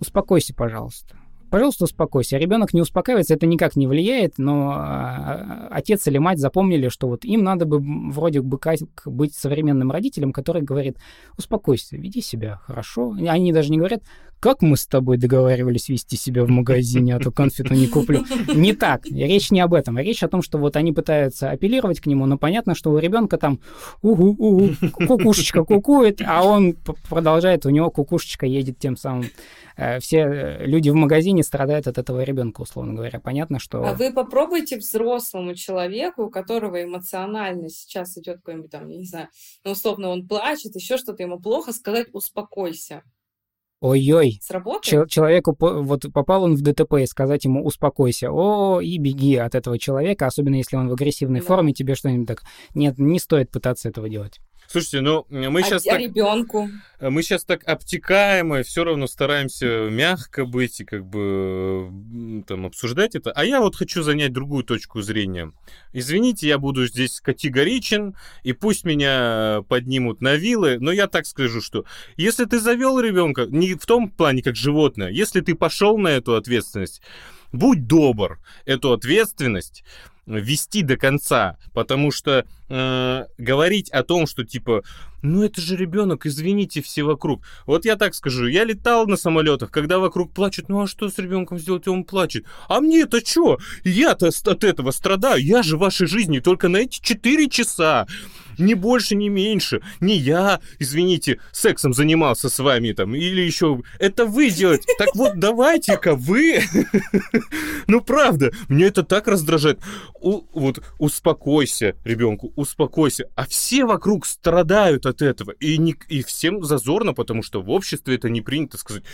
успокойся, пожалуйста, пожалуйста, успокойся. Ребенок не успокаивается, это никак не влияет, но а, отец или мать запомнили, что вот им надо бы вроде бы как быть современным родителем, который говорит, успокойся, веди себя хорошо. Они даже не говорят, как мы с тобой договаривались вести себя в магазине, а то конфету не куплю. Не так. Речь не об этом. Речь о том, что вот они пытаются апеллировать к нему, но понятно, что у ребенка там угу, угу, кукушечка кукует, а он продолжает, у него кукушечка едет тем самым. Э, все люди в магазине страдают от этого ребенка, условно говоря. Понятно, что... А вы попробуйте взрослому человеку, у которого эмоционально сейчас идет какой-нибудь там, не знаю, ну, условно он плачет, еще что-то ему плохо, сказать «успокойся». Ой-ой. Сработает? человеку, вот попал он в ДТП, и сказать ему «успокойся», о, и беги от этого человека, особенно если он в агрессивной да. форме, тебе что-нибудь так... Нет, не стоит пытаться этого делать. Слушайте, ну мы сейчас а, так... ребенку? Мы сейчас так обтекаемо, все равно стараемся мягко быть и как бы там обсуждать это. А я вот хочу занять другую точку зрения. Извините, я буду здесь категоричен, и пусть меня поднимут на вилы, но я так скажу, что если ты завел ребенка, не в том плане, как животное, если ты пошел на эту ответственность, будь добр, эту ответственность вести до конца, потому что э, говорить о том, что типа, ну это же ребенок, извините, все вокруг. Вот я так скажу, я летал на самолетах, когда вокруг плачут, ну а что с ребенком сделать, он плачет. А мне это что? Я-то от этого страдаю, я же в вашей жизни только на эти 4 часа ни больше, ни меньше. Не я, извините, сексом занимался с вами там, или еще... Это вы делаете. Так вот, давайте-ка вы... Ну, правда, мне это так раздражает. Вот успокойся, ребенку, успокойся. А все вокруг страдают от этого. И, не, и всем зазорно, потому что в обществе это не принято сказать.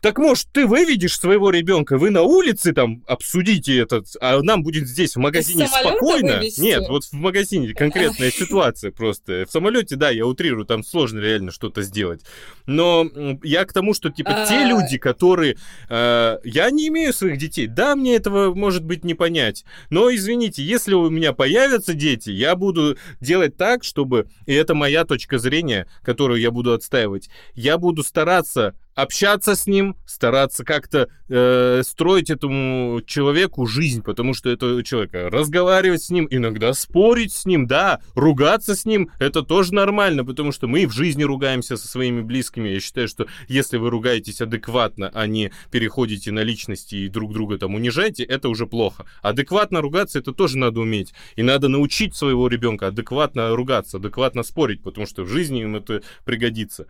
Так может, ты выведешь своего ребенка, вы на улице там обсудите этот, а нам будет здесь в магазине спокойно. Вывести? Нет, вот в магазине конкретная ситуация просто. В самолете, да, я утрирую, там сложно реально что-то сделать. Но я к тому, что типа те а. люди, которые... Э, я не имею своих детей. Да, мне этого может быть не понять. Но извините, если у меня появятся дети, я буду делать так, чтобы... И это моя точка зрения, которую я буду отстаивать. Я буду стараться общаться с ним, стараться как-то э, строить этому человеку жизнь, потому что это человека разговаривать с ним, иногда спорить с ним, да, ругаться с ним, это тоже нормально, потому что мы в жизни ругаемся со своими близкими. Я считаю, что если вы ругаетесь адекватно, а не переходите на личности и друг друга там унижаете, это уже плохо. Адекватно ругаться это тоже надо уметь. И надо научить своего ребенка адекватно ругаться, адекватно спорить, потому что в жизни им это пригодится.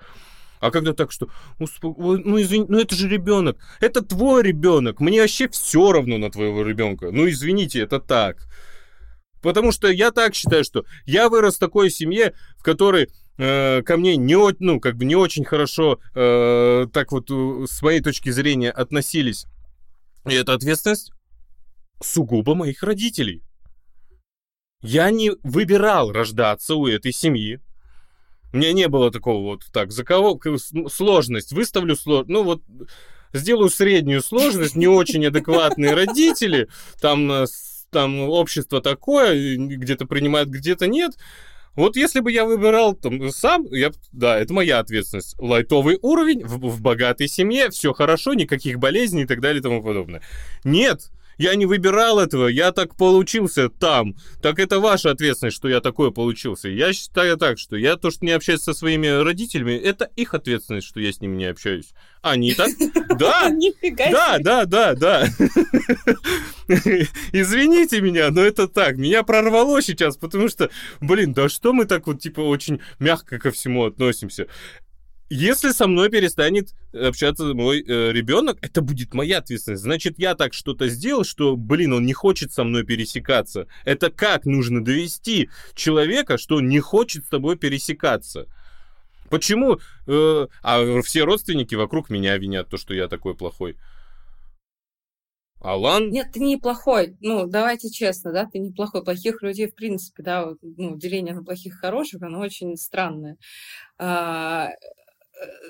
А когда так, что, ну извини, ну это же ребенок, это твой ребенок, мне вообще все равно на твоего ребенка. Ну извините, это так. Потому что я так считаю, что я вырос в такой семье, в которой э, ко мне не, ну, как бы не очень хорошо, э, так вот, с моей точки зрения, относились. И это ответственность сугубо моих родителей. Я не выбирал рождаться у этой семьи. У меня не было такого вот так. За кого сложность выставлю сложность. Ну вот сделаю среднюю сложность, не очень адекватные родители, там, э, там общество такое, где-то принимают, где-то нет. Вот если бы я выбирал там сам, я, да, это моя ответственность. Лайтовый уровень в, в богатой семье, все хорошо, никаких болезней и так далее и тому подобное. Нет, я не выбирал этого, я так получился там. Так это ваша ответственность, что я такое получился. Я считаю так, что я то, что не общаюсь со своими родителями, это их ответственность, что я с ними не общаюсь. Они так? Да, да, да, да, да. Извините меня, но это так. Меня прорвало сейчас, потому что, блин, да что мы так вот, типа, очень мягко ко всему относимся? Если со мной перестанет общаться мой э, ребенок, это будет моя ответственность. Значит, я так что-то сделал, что, блин, он не хочет со мной пересекаться. Это как нужно довести человека, что он не хочет с тобой пересекаться? Почему? Э, а все родственники вокруг меня винят, то, что я такой плохой. Алан? Нет, ты не плохой. Ну, давайте честно, да, ты не плохой. Плохих людей, в принципе, да, ну, деление на плохих и хороших, оно очень странное. А,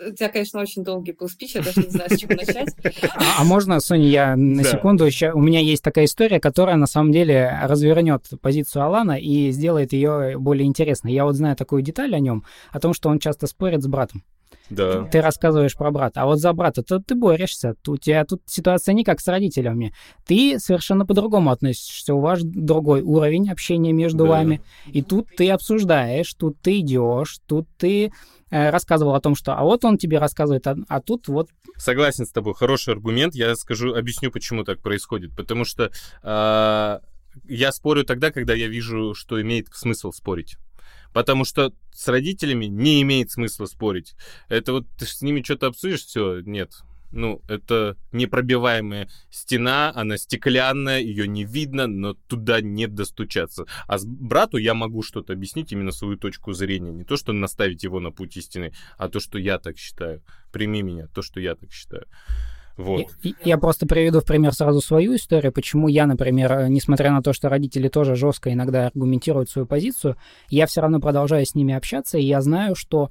у тебя, конечно, очень долгий был спич, я даже не знаю, с чего начать. А, а можно, Соня, я на да. секунду еще... У меня есть такая история, которая на самом деле развернет позицию Алана и сделает ее более интересной. Я вот знаю такую деталь о нем, о том, что он часто спорит с братом. Да. Ты рассказываешь про брата. А вот за брата то ты борешься. У тебя тут ситуация не как с родителями. Ты совершенно по-другому относишься. У вас другой уровень общения между Да. вами. И тут ты обсуждаешь, тут ты идешь, тут ты э, рассказывал о том, что а вот он тебе рассказывает, а, а тут вот Согласен с тобой, хороший аргумент. Я скажу, объясню, почему так происходит. Потому что а, я спорю тогда, когда я вижу, что имеет смысл спорить. Потому что с родителями не имеет смысла спорить. Это вот ты с ними что-то обсудишь, все, нет. Ну, это непробиваемая стена, она стеклянная, ее не видно, но туда не достучаться. А с брату я могу что-то объяснить, именно свою точку зрения. Не то, что наставить его на путь истины, а то, что я так считаю. Прими меня, то, что я так считаю. Вот. Я, я просто приведу в пример сразу свою историю, почему я, например, э, несмотря на то, что родители тоже жестко иногда аргументируют свою позицию, я все равно продолжаю с ними общаться, и я знаю, что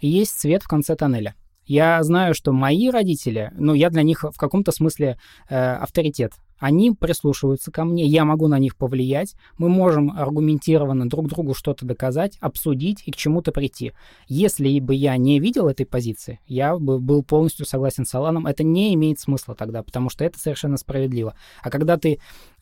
есть свет в конце тоннеля. Я знаю, что мои родители, ну, я для них в каком-то смысле э, авторитет. Они прислушиваются ко мне, я могу на них повлиять, мы можем аргументированно друг другу что-то доказать, обсудить и к чему-то прийти. Если бы я не видел этой позиции, я бы был полностью согласен с Аланом, это не имеет смысла тогда, потому что это совершенно справедливо. А когда ты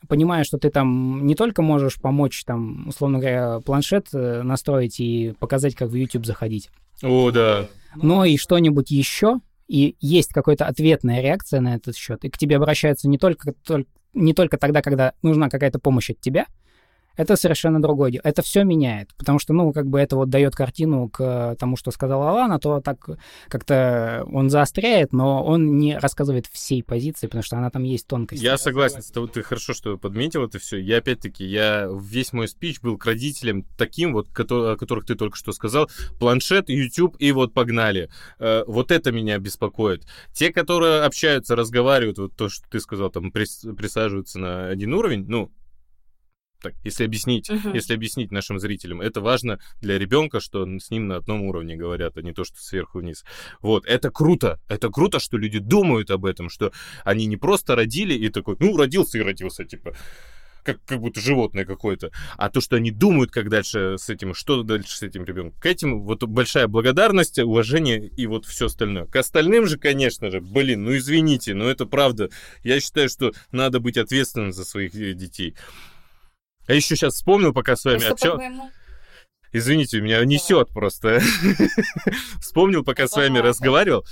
понимаешь, что ты там не только можешь помочь, там, условно говоря, планшет э, настроить и показать, как в YouTube заходить, О, да. но и что-нибудь еще, и есть какая-то ответная реакция на этот счет, и к тебе обращаются не только, только, не только тогда, когда нужна какая-то помощь от тебя, это совершенно другое дело. Это все меняет, потому что, ну, как бы это вот дает картину к тому, что сказал Алана, то так как-то он заостряет, но он не рассказывает всей позиции, потому что она там есть тонкость. Я согласен с ты хорошо, что подметил это все. Я опять-таки, я весь мой спич был к родителям таким, вот, о которых ты только что сказал, планшет, YouTube и вот погнали. Э, Вот это меня беспокоит. Те, которые общаются, разговаривают, вот то, что ты сказал, там прис- присаживаются на один уровень, ну, так, если объяснить, Мгм. если объяснить нашим зрителям, это важно для ребенка, что с ним на одном уровне говорят, а не то, что сверху вниз. Вот, это круто, это круто, что люди думают об этом, что они не просто родили и такой, ну, родился и родился, типа, как, как будто животное какое-то, а то, что они думают, как дальше с этим, что дальше с этим ребенком. К этим вот большая благодарность, уважение и вот все остальное. К остальным же, конечно же, блин, ну извините, но это правда. Я считаю, что надо быть ответственным за своих э, детей. А еще сейчас вспомнил, пока с вами общался. Извините, меня несет просто. Вспомнил, пока с вами разговаривал.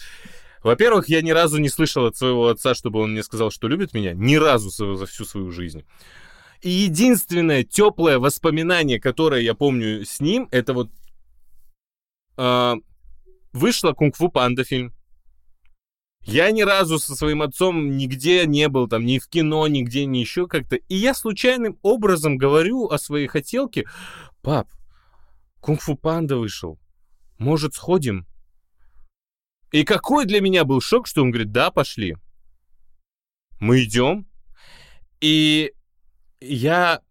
Во-первых, я ни разу не слышал от своего отца, чтобы он мне сказал, что любит меня. Ни разу за всю свою жизнь. И единственное теплое воспоминание, которое я помню с ним, это вот а, вышла Кунг-фу Панда фильм. Я ни разу со своим отцом нигде не был, там, ни в кино, нигде, ни еще как-то. И я случайным образом говорю о своей хотелке. Пап, Кунг-фу Панда вышел. Может, сходим? И какой для меня был шок, что он говорит, да, пошли. Мы идем. И я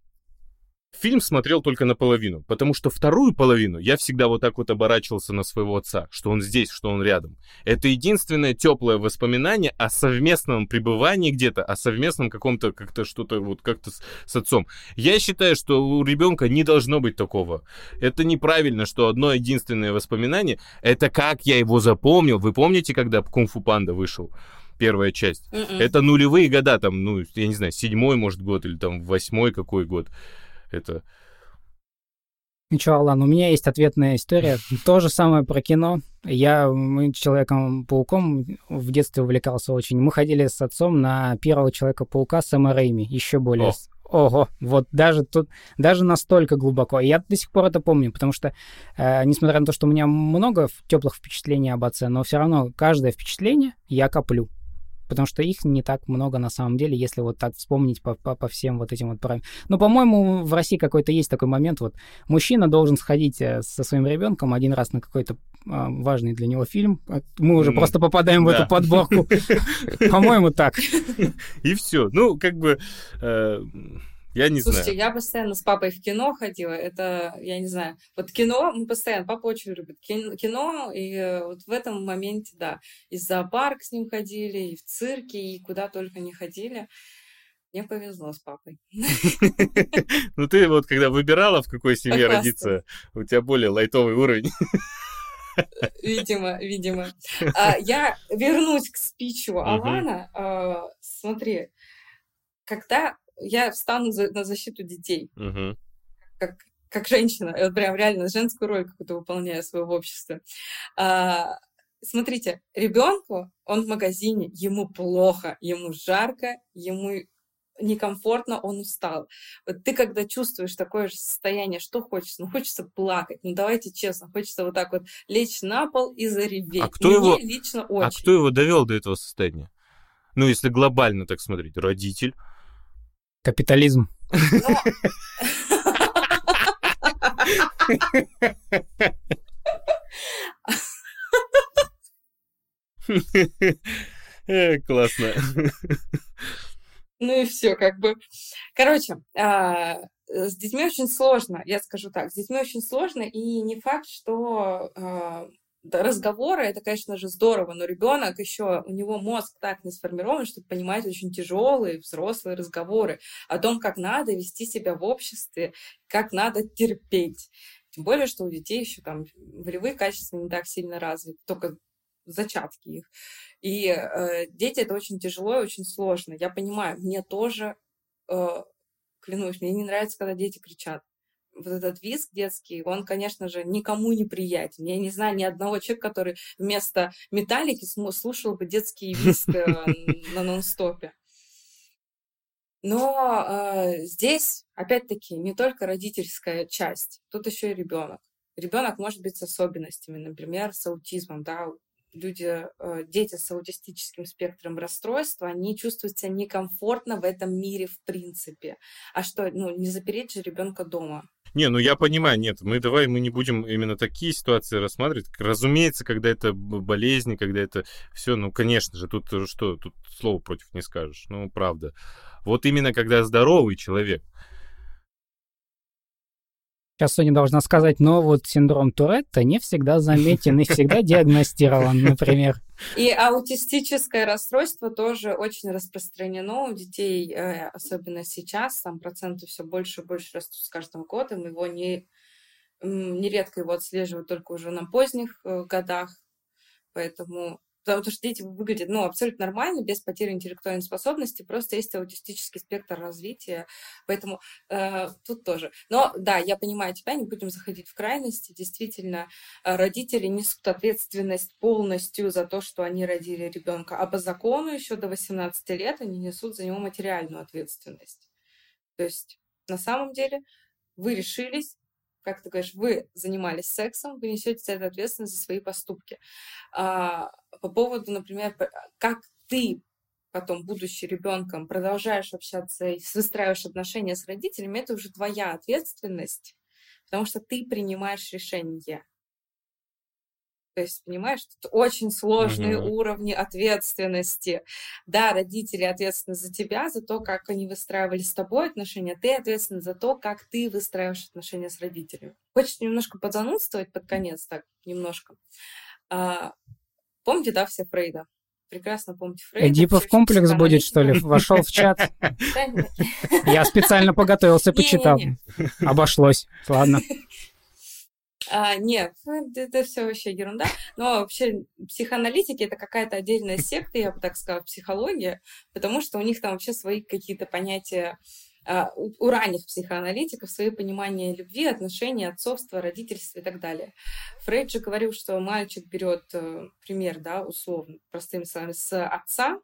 фильм смотрел только наполовину, потому что вторую половину я всегда вот так вот оборачивался на своего отца, что он здесь, что он рядом. Это единственное теплое воспоминание о совместном пребывании где-то, о совместном каком-то как-то что-то вот как-то с, с отцом. Я считаю, что у ребенка не должно быть такого. Это неправильно, что одно единственное воспоминание, это как я его запомнил. Вы помните, когда Кунг-фу Панда вышел? Первая часть. Мгм. Это нулевые года, там, ну, я не знаю, седьмой, может, год, или там восьмой какой год. Это... Ничего, Алан, у меня есть ответная история. То же самое про кино. Я Человеком-пауком в детстве увлекался очень. Мы ходили с отцом на первого Человека-паука Сэма Рэйми, еще более... О. Ого, вот даже тут, даже настолько глубоко. Я до сих пор это помню, потому что, э, несмотря на то, что у меня много теплых впечатлений об отце, но все равно каждое впечатление я коплю. Потому что их не так много на самом деле, если вот так вспомнить по, по, по всем вот этим вот параметрам. Ну, по-моему, в России какой-то есть такой момент, вот мужчина должен сходить э, со своим ребенком один раз на какой-то а, важный для него фильм. А Мы уже М, просто попадаем в да. эту подборку. По-моему, так. И все. Ну, как бы... я не Слушайте, знаю. я постоянно с папой в кино ходила. Это, я не знаю. Вот кино, мы постоянно, папа очень любит кин- кино, и э, вот в этом моменте, да, и в зоопарк с ним ходили, и в цирке, и куда только не ходили. Мне повезло с папой. Ну, ты вот, когда выбирала, в какой семье родиться, у тебя более лайтовый уровень. Видимо, видимо. А, я вернусь к спичу Алана. А, смотри, когда я встану на защиту детей, как, как женщина, я прям реально женскую роль какую-то выполняю своего общества. А, смотрите, ребенку, он в магазине, ему плохо, ему жарко, ему некомфортно, он устал. Вот ты когда чувствуешь такое же состояние, что хочется? Ну, хочется плакать. Ну, давайте честно, хочется вот так вот лечь на пол и зареветь. А кто Мне его, лично очень. А кто его довел до этого состояния? Ну, если глобально так смотреть, родитель. Капитализм. Классно. Ну и все, как бы. Короче, а, с детьми очень сложно, я скажу так, с детьми очень сложно, и не факт, что а, разговоры, это, конечно же, здорово, но ребенок еще, у него мозг так не сформирован, чтобы понимать очень тяжелые взрослые разговоры о том, как надо вести себя в обществе, как надо терпеть. Тем более, что у детей еще там волевые качества не так сильно развиты, только зачатки их. И э, дети это очень тяжело и очень сложно. Я понимаю, мне тоже, э, клянусь, мне не нравится, когда дети кричат. Вот этот визг детский, он, конечно же, никому не приятен. Я не знаю ни одного человека, который вместо металлики слушал бы детский визг э, на нон-стопе. Но э, здесь, опять-таки, не только родительская часть, тут еще и ребенок. Ребенок может быть с особенностями, например, с аутизмом, да, люди, э, дети с аутистическим спектром расстройства, они чувствуют себя некомфортно в этом мире в принципе. А что, ну, не запереть же ребенка дома. Не, ну я понимаю, нет, мы давай мы не будем именно такие ситуации рассматривать. Разумеется, когда это болезни, когда это все, ну, конечно же, тут что, тут слова против не скажешь, ну, правда. Вот именно когда здоровый человек, Сейчас Соня должна сказать, но вот синдром Туретта не всегда заметен и всегда диагностирован, например. И аутистическое расстройство тоже очень распространено у детей, э, особенно сейчас. Там проценты все больше и больше растут с каждым годом. Его не, нередко его отслеживают только уже на поздних э, годах. Поэтому потому что дети выглядят, ну, абсолютно нормально, без потери интеллектуальной способности, просто есть аутистический спектр развития, поэтому э, тут тоже. Но, да, я понимаю тебя, не будем заходить в крайности, действительно, э, родители несут ответственность полностью за то, что они родили ребенка, а по закону еще до 18 лет они несут за него материальную ответственность. То есть, на самом деле, вы решились, как ты говоришь, вы занимались сексом, вы несете за это ответственность за свои поступки. А, по поводу, например, как ты потом, будучи ребенком, продолжаешь общаться и выстраиваешь отношения с родителями, это уже твоя ответственность, потому что ты принимаешь решение. То есть, понимаешь, тут очень сложные mm-hmm. уровни ответственности. Да, родители ответственны за тебя, за то, как они выстраивали с тобой отношения. Ты ответственна за то, как ты выстраиваешь отношения с родителями. Хочешь немножко подзанудствовать под конец, так, немножко. А, помните, да, все Фрейда? Прекрасно помните Фрейда. Эдипов комплекс будет, что ли? Вошел в чат. Я специально поготовился, почитал. Обошлось. Ладно. А, нет, ну, это все вообще ерунда. Но вообще психоаналитики это какая-то отдельная секта, я бы так сказала, психология, потому что у них там вообще свои какие-то понятия а, у, у ранних психоаналитиков свои понимания любви, отношений, отцовства, родительства и так далее. Фрейд же говорил, что мальчик берет э, пример, да, условно, простыми словами, с отца,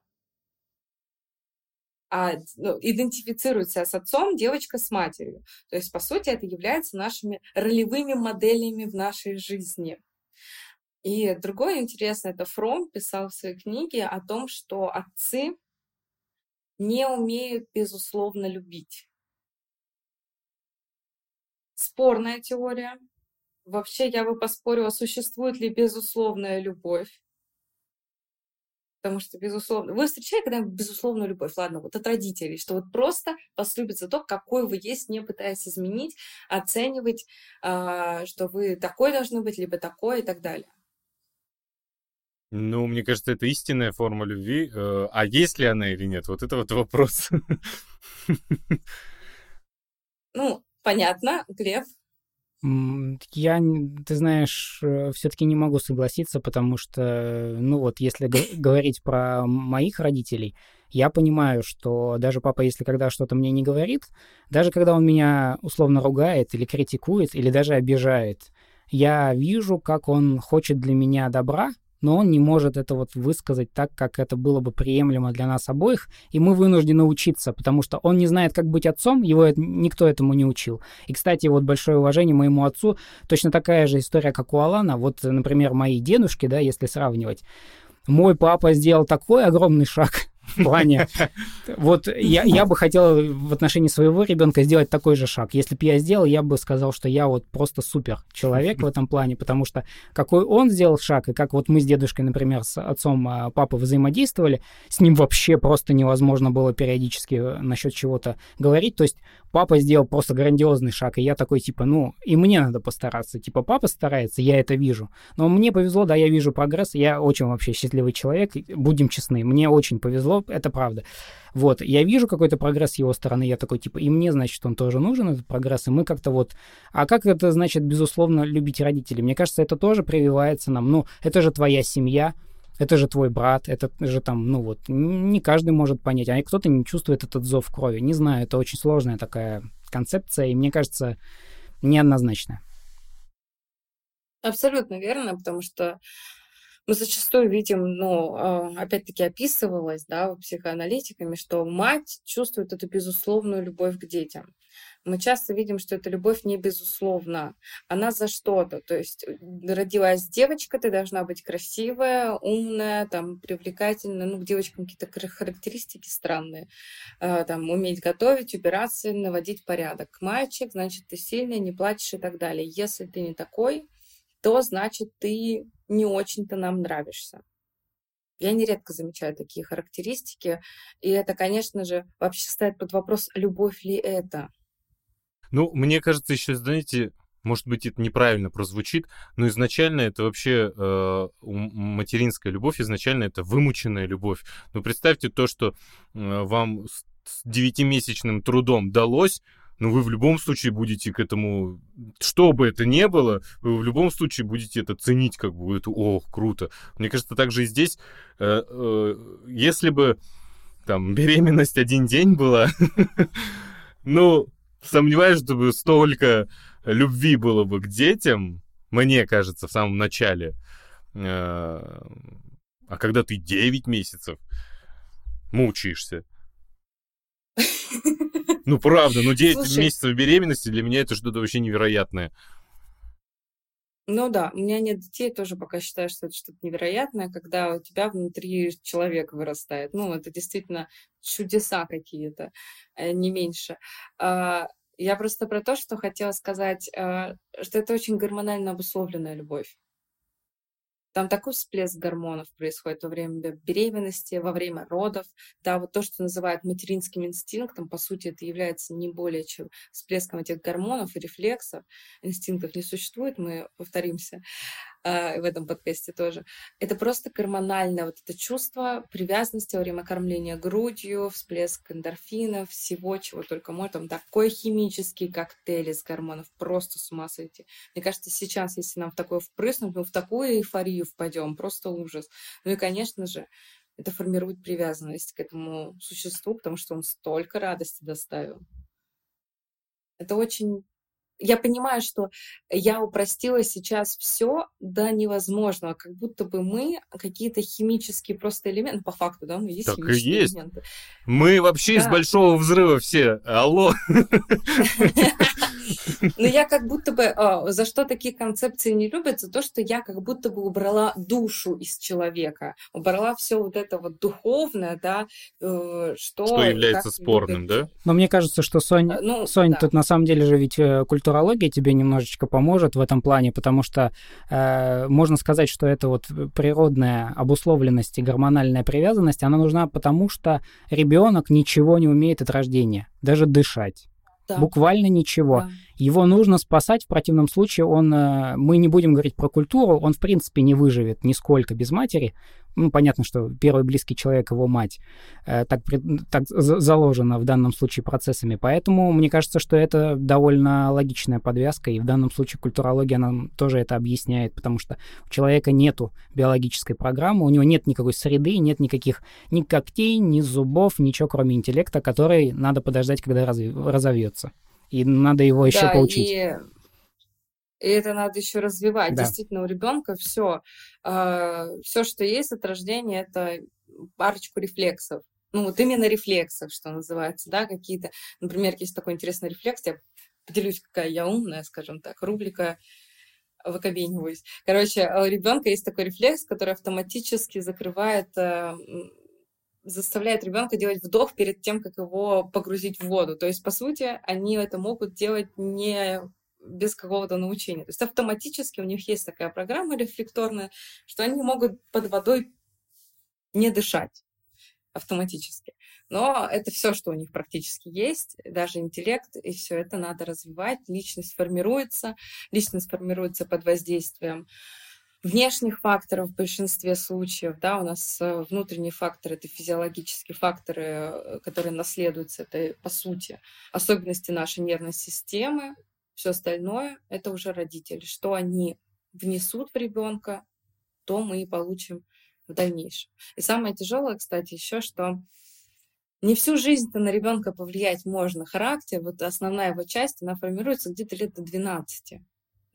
а, ну, идентифицирует себя с отцом, девочка с матерью. То есть, по сути, это является нашими ролевыми моделями в нашей жизни. И другое интересное, это Фром писал в своей книге о том, что отцы не умеют, безусловно, любить. Спорная теория. Вообще, я бы поспорила, существует ли безусловная любовь. Потому что, безусловно, вы встречаете когда-нибудь безусловную любовь, ладно, вот от родителей, что вот просто вас любят за то, какой вы есть, не пытаясь изменить, оценивать, э, что вы такой должны быть, либо такой и так далее. Ну, мне кажется, это истинная форма любви. Э, а есть ли она или нет? Вот это вот вопрос. Ну, понятно, Глеб. Я, ты знаешь, э, все-таки не могу согласиться, потому что, ну вот, если говорить про моих родителей, я понимаю, что даже папа, если когда что-то мне не говорит, даже когда он меня условно ругает или критикует, или даже обижает, я вижу, как он хочет для меня добра, но он не может это вот высказать так, как это было бы приемлемо для нас обоих, и мы вынуждены учиться, потому что он не знает, как быть отцом, его это, никто этому не учил. И, кстати, вот большое уважение моему отцу, точно такая же история, как у Алана, вот, например, мои дедушки, да, если сравнивать, мой папа сделал такой огромный шаг в плане... Вот я, я бы хотел в отношении своего ребенка сделать такой же шаг. Если бы я сделал, я бы сказал, что я вот просто супер человек в этом плане, потому что какой он сделал шаг, и как вот мы с дедушкой, например, с отцом а, папы взаимодействовали, с ним вообще просто невозможно было периодически насчет чего-то говорить. То есть папа сделал просто грандиозный шаг, и я такой, типа, ну, и мне надо постараться. Типа, папа старается, я это вижу. Но мне повезло, да, я вижу прогресс, я очень вообще счастливый человек, будем честны, мне очень повезло, это правда. Вот, я вижу какой-то прогресс с его стороны, я такой, типа, и мне, значит, он тоже нужен, этот прогресс, и мы как-то вот... А как это, значит, безусловно, любить родителей? Мне кажется, это тоже прививается нам. Ну, это же твоя семья, это же твой брат, это же там, ну вот, не каждый может понять, а кто-то не чувствует этот зов крови. Не знаю, это очень сложная такая концепция, и мне кажется, неоднозначная. Абсолютно верно, потому что мы зачастую видим, ну, а, опять-таки описывалось, да, психоаналитиками, что мать чувствует эту безусловную любовь к детям. Мы часто видим, что эта любовь не безусловна, она за что-то. То есть э, родилась девочка, ты должна быть красивая, умная, там, привлекательная. Ну, к девочкам какие-то характеристики странные. А, там, уметь готовить, убираться, наводить порядок. Мальчик, значит, ты сильный, не плачешь и так далее. Если ты не такой, то значит ты не очень-то нам нравишься. Я нередко замечаю такие характеристики, и это, конечно же, вообще ставит под вопрос, любовь ли это. Ну, мне кажется, еще, знаете, может быть, это неправильно прозвучит, но изначально это вообще э, материнская любовь, изначально это вымученная любовь. Но представьте то, что э, вам с девятимесячным трудом далось, но вы в любом случае будете к этому, что бы это ни было, вы в любом случае будете это ценить, как бы, это, ох, круто. Мне кажется, также и здесь, э, э, если бы там беременность один день была, ну, сомневаюсь, чтобы столько любви было бы к детям, мне кажется, в самом начале. Э, а когда ты 9 месяцев мучаешься, ну, правда, ну 9 Слушай, месяцев беременности для меня это что-то вообще невероятное. Ну да, у меня нет детей, тоже пока считаю, что это что-то невероятное, когда у тебя внутри человек вырастает. Ну, это действительно чудеса какие-то, э, не меньше. А, я просто про то, что хотела сказать, э, что это очень гормонально обусловленная любовь. Там такой всплеск гормонов происходит во время беременности, во время родов. Да, вот то, что называют материнским инстинктом, по сути, это является не более чем всплеском этих гормонов и рефлексов. Инстинктов не существует, мы повторимся. А, в этом подкасте тоже. Это просто гормональное вот это чувство привязанности во время кормления грудью, всплеск эндорфинов, всего, чего только можно. Там такой химический коктейль из гормонов, просто с ума сойти. Мне кажется, сейчас, если нам в такое впрыснуть, мы в такую эйфорию впадем, просто ужас. Ну и, конечно же, это формирует привязанность к этому существу, потому что он столько радости доставил. Это очень я понимаю, что я упростила сейчас все до невозможного, как будто бы мы какие-то химические просто элементы, по факту, да, мы есть так и есть. элементы. Мы вообще да. из большого взрыва все. Алло. Но я как будто бы, а, за что такие концепции не любят, за то, что я как будто бы убрала душу из человека, убрала все вот это вот духовное, да, э, что... Что является спорным, да? Но мне кажется, что, Сонь, а, ну, Сонь да. тут на самом деле же ведь э, культурология тебе немножечко поможет в этом плане, потому что э, можно сказать, что это вот природная обусловленность и гормональная привязанность, она нужна потому, что ребенок ничего не умеет от рождения, даже дышать. Да. Буквально ничего. Да. Его нужно спасать, в противном случае он, э, мы не будем говорить про культуру, он в принципе не выживет нисколько без матери. Ну, понятно, что первый близкий человек, его мать, э, так, так заложено в данном случае процессами. Поэтому мне кажется, что это довольно логичная подвязка, и в данном случае культурология нам тоже это объясняет, потому что у человека нету биологической программы, у него нет никакой среды, нет никаких ни когтей, ни зубов, ничего кроме интеллекта, который надо подождать, когда разовьется и надо его еще да, поучить. И... И это надо еще развивать. Да. Действительно, у ребенка все, э, а, все, что есть от рождения, это парочку рефлексов. Ну, вот именно рефлексов, что называется, да, какие-то. Например, есть такой интересный рефлекс, я поделюсь, какая я умная, скажем так, рубрика выкобениваюсь. Короче, у ребенка есть такой рефлекс, который автоматически закрывает э, заставляет ребенка делать вдох перед тем, как его погрузить в воду. То есть, по сути, они это могут делать не без какого-то научения. То есть автоматически у них есть такая программа рефлекторная, что они могут под водой не дышать автоматически. Но это все, что у них практически есть, даже интеллект, и все это надо развивать. Личность формируется, личность формируется под воздействием внешних факторов в большинстве случаев, да, у нас э, внутренние факторы, это физиологические факторы, э, которые наследуются, это по сути особенности нашей нервной системы, все остальное это уже родители, что они внесут в ребенка, то мы и получим в дальнейшем. И самое тяжелое, кстати, еще, что не всю жизнь-то на ребенка повлиять можно. Характер, вот основная его часть, она формируется где-то лет до 12.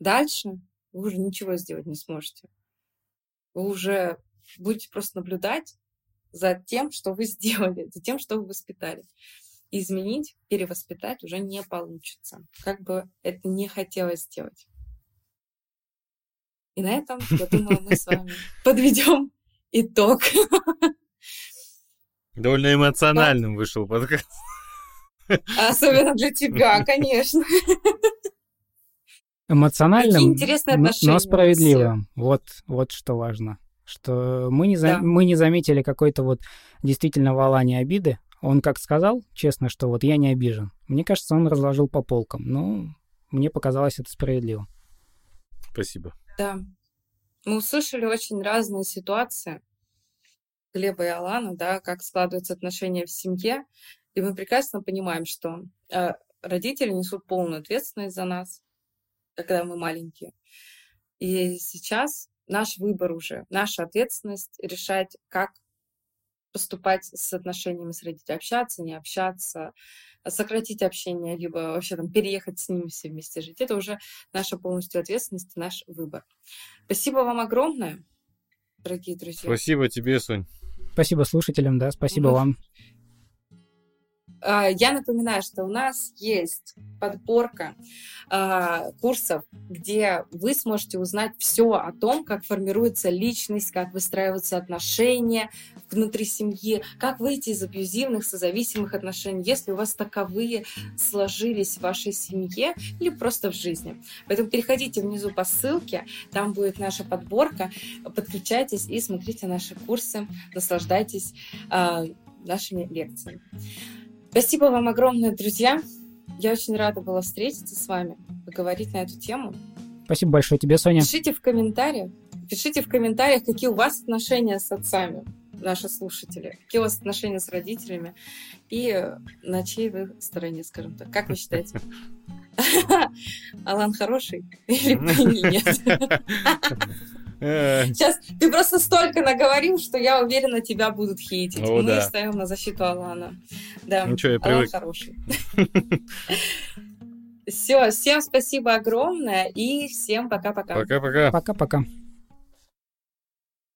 Дальше вы уже ничего сделать не сможете. Вы уже будете просто наблюдать за тем, что вы сделали, за тем, что вы воспитали. Изменить, перевоспитать уже не получится, как бы это не хотелось сделать. И на этом, я думаю, мы с вами подведем итог. Довольно эмоциональным вышел подкаст. Особенно для тебя, конечно. Эмоциональным, но справедливым. Вот, вот что важно. Что мы не, за... да. мы не заметили какой-то вот действительно валания обиды. Он как сказал, честно, что вот я не обижен. Мне кажется, он разложил по полкам. Ну, мне показалось это справедливо. Спасибо. Да. Мы услышали очень разные ситуации Глеба и Алана, да, как складываются отношения в семье. И мы прекрасно понимаем, что э, родители несут полную ответственность за нас, когда мы маленькие. И сейчас наш выбор уже, наша ответственность решать, как поступать с отношениями с родителями, общаться, не общаться, сократить общение, либо вообще там переехать с ними все вместе жить. Это уже наша полностью ответственность, наш выбор. Спасибо вам огромное, дорогие друзья. Спасибо тебе, Сонь. Спасибо слушателям, да, спасибо угу. вам. А, я напоминаю, что у нас есть подборка а, курсов, где вы сможете узнать все о том, как формируется личность, как выстраиваются отношения внутри семьи, как выйти из абьюзивных, созависимых отношений, если у вас таковые сложились в вашей семье или просто в жизни. Поэтому переходите внизу по ссылке, там будет наша подборка, подключайтесь и смотрите наши курсы, наслаждайтесь а, нашими лекциями. Спасибо вам огромное, друзья. Я очень рада была встретиться с вами, поговорить на эту тему. Спасибо большое тебе, Соня. Пишите в комментариях, пишите в комментариях, какие у вас отношения с отцами, наши слушатели, какие у вас отношения с родителями и на чьей вы стороне, скажем так. Как вы считаете? Алан хороший или нет? Сейчас ты просто столько наговорил, что я уверена, тебя будут хейтить. О, Мы да. ставим на защиту Алана. Да, ну, что, я Алан хороший. Все, всем спасибо огромное и всем пока-пока. Пока-пока. Пока-пока.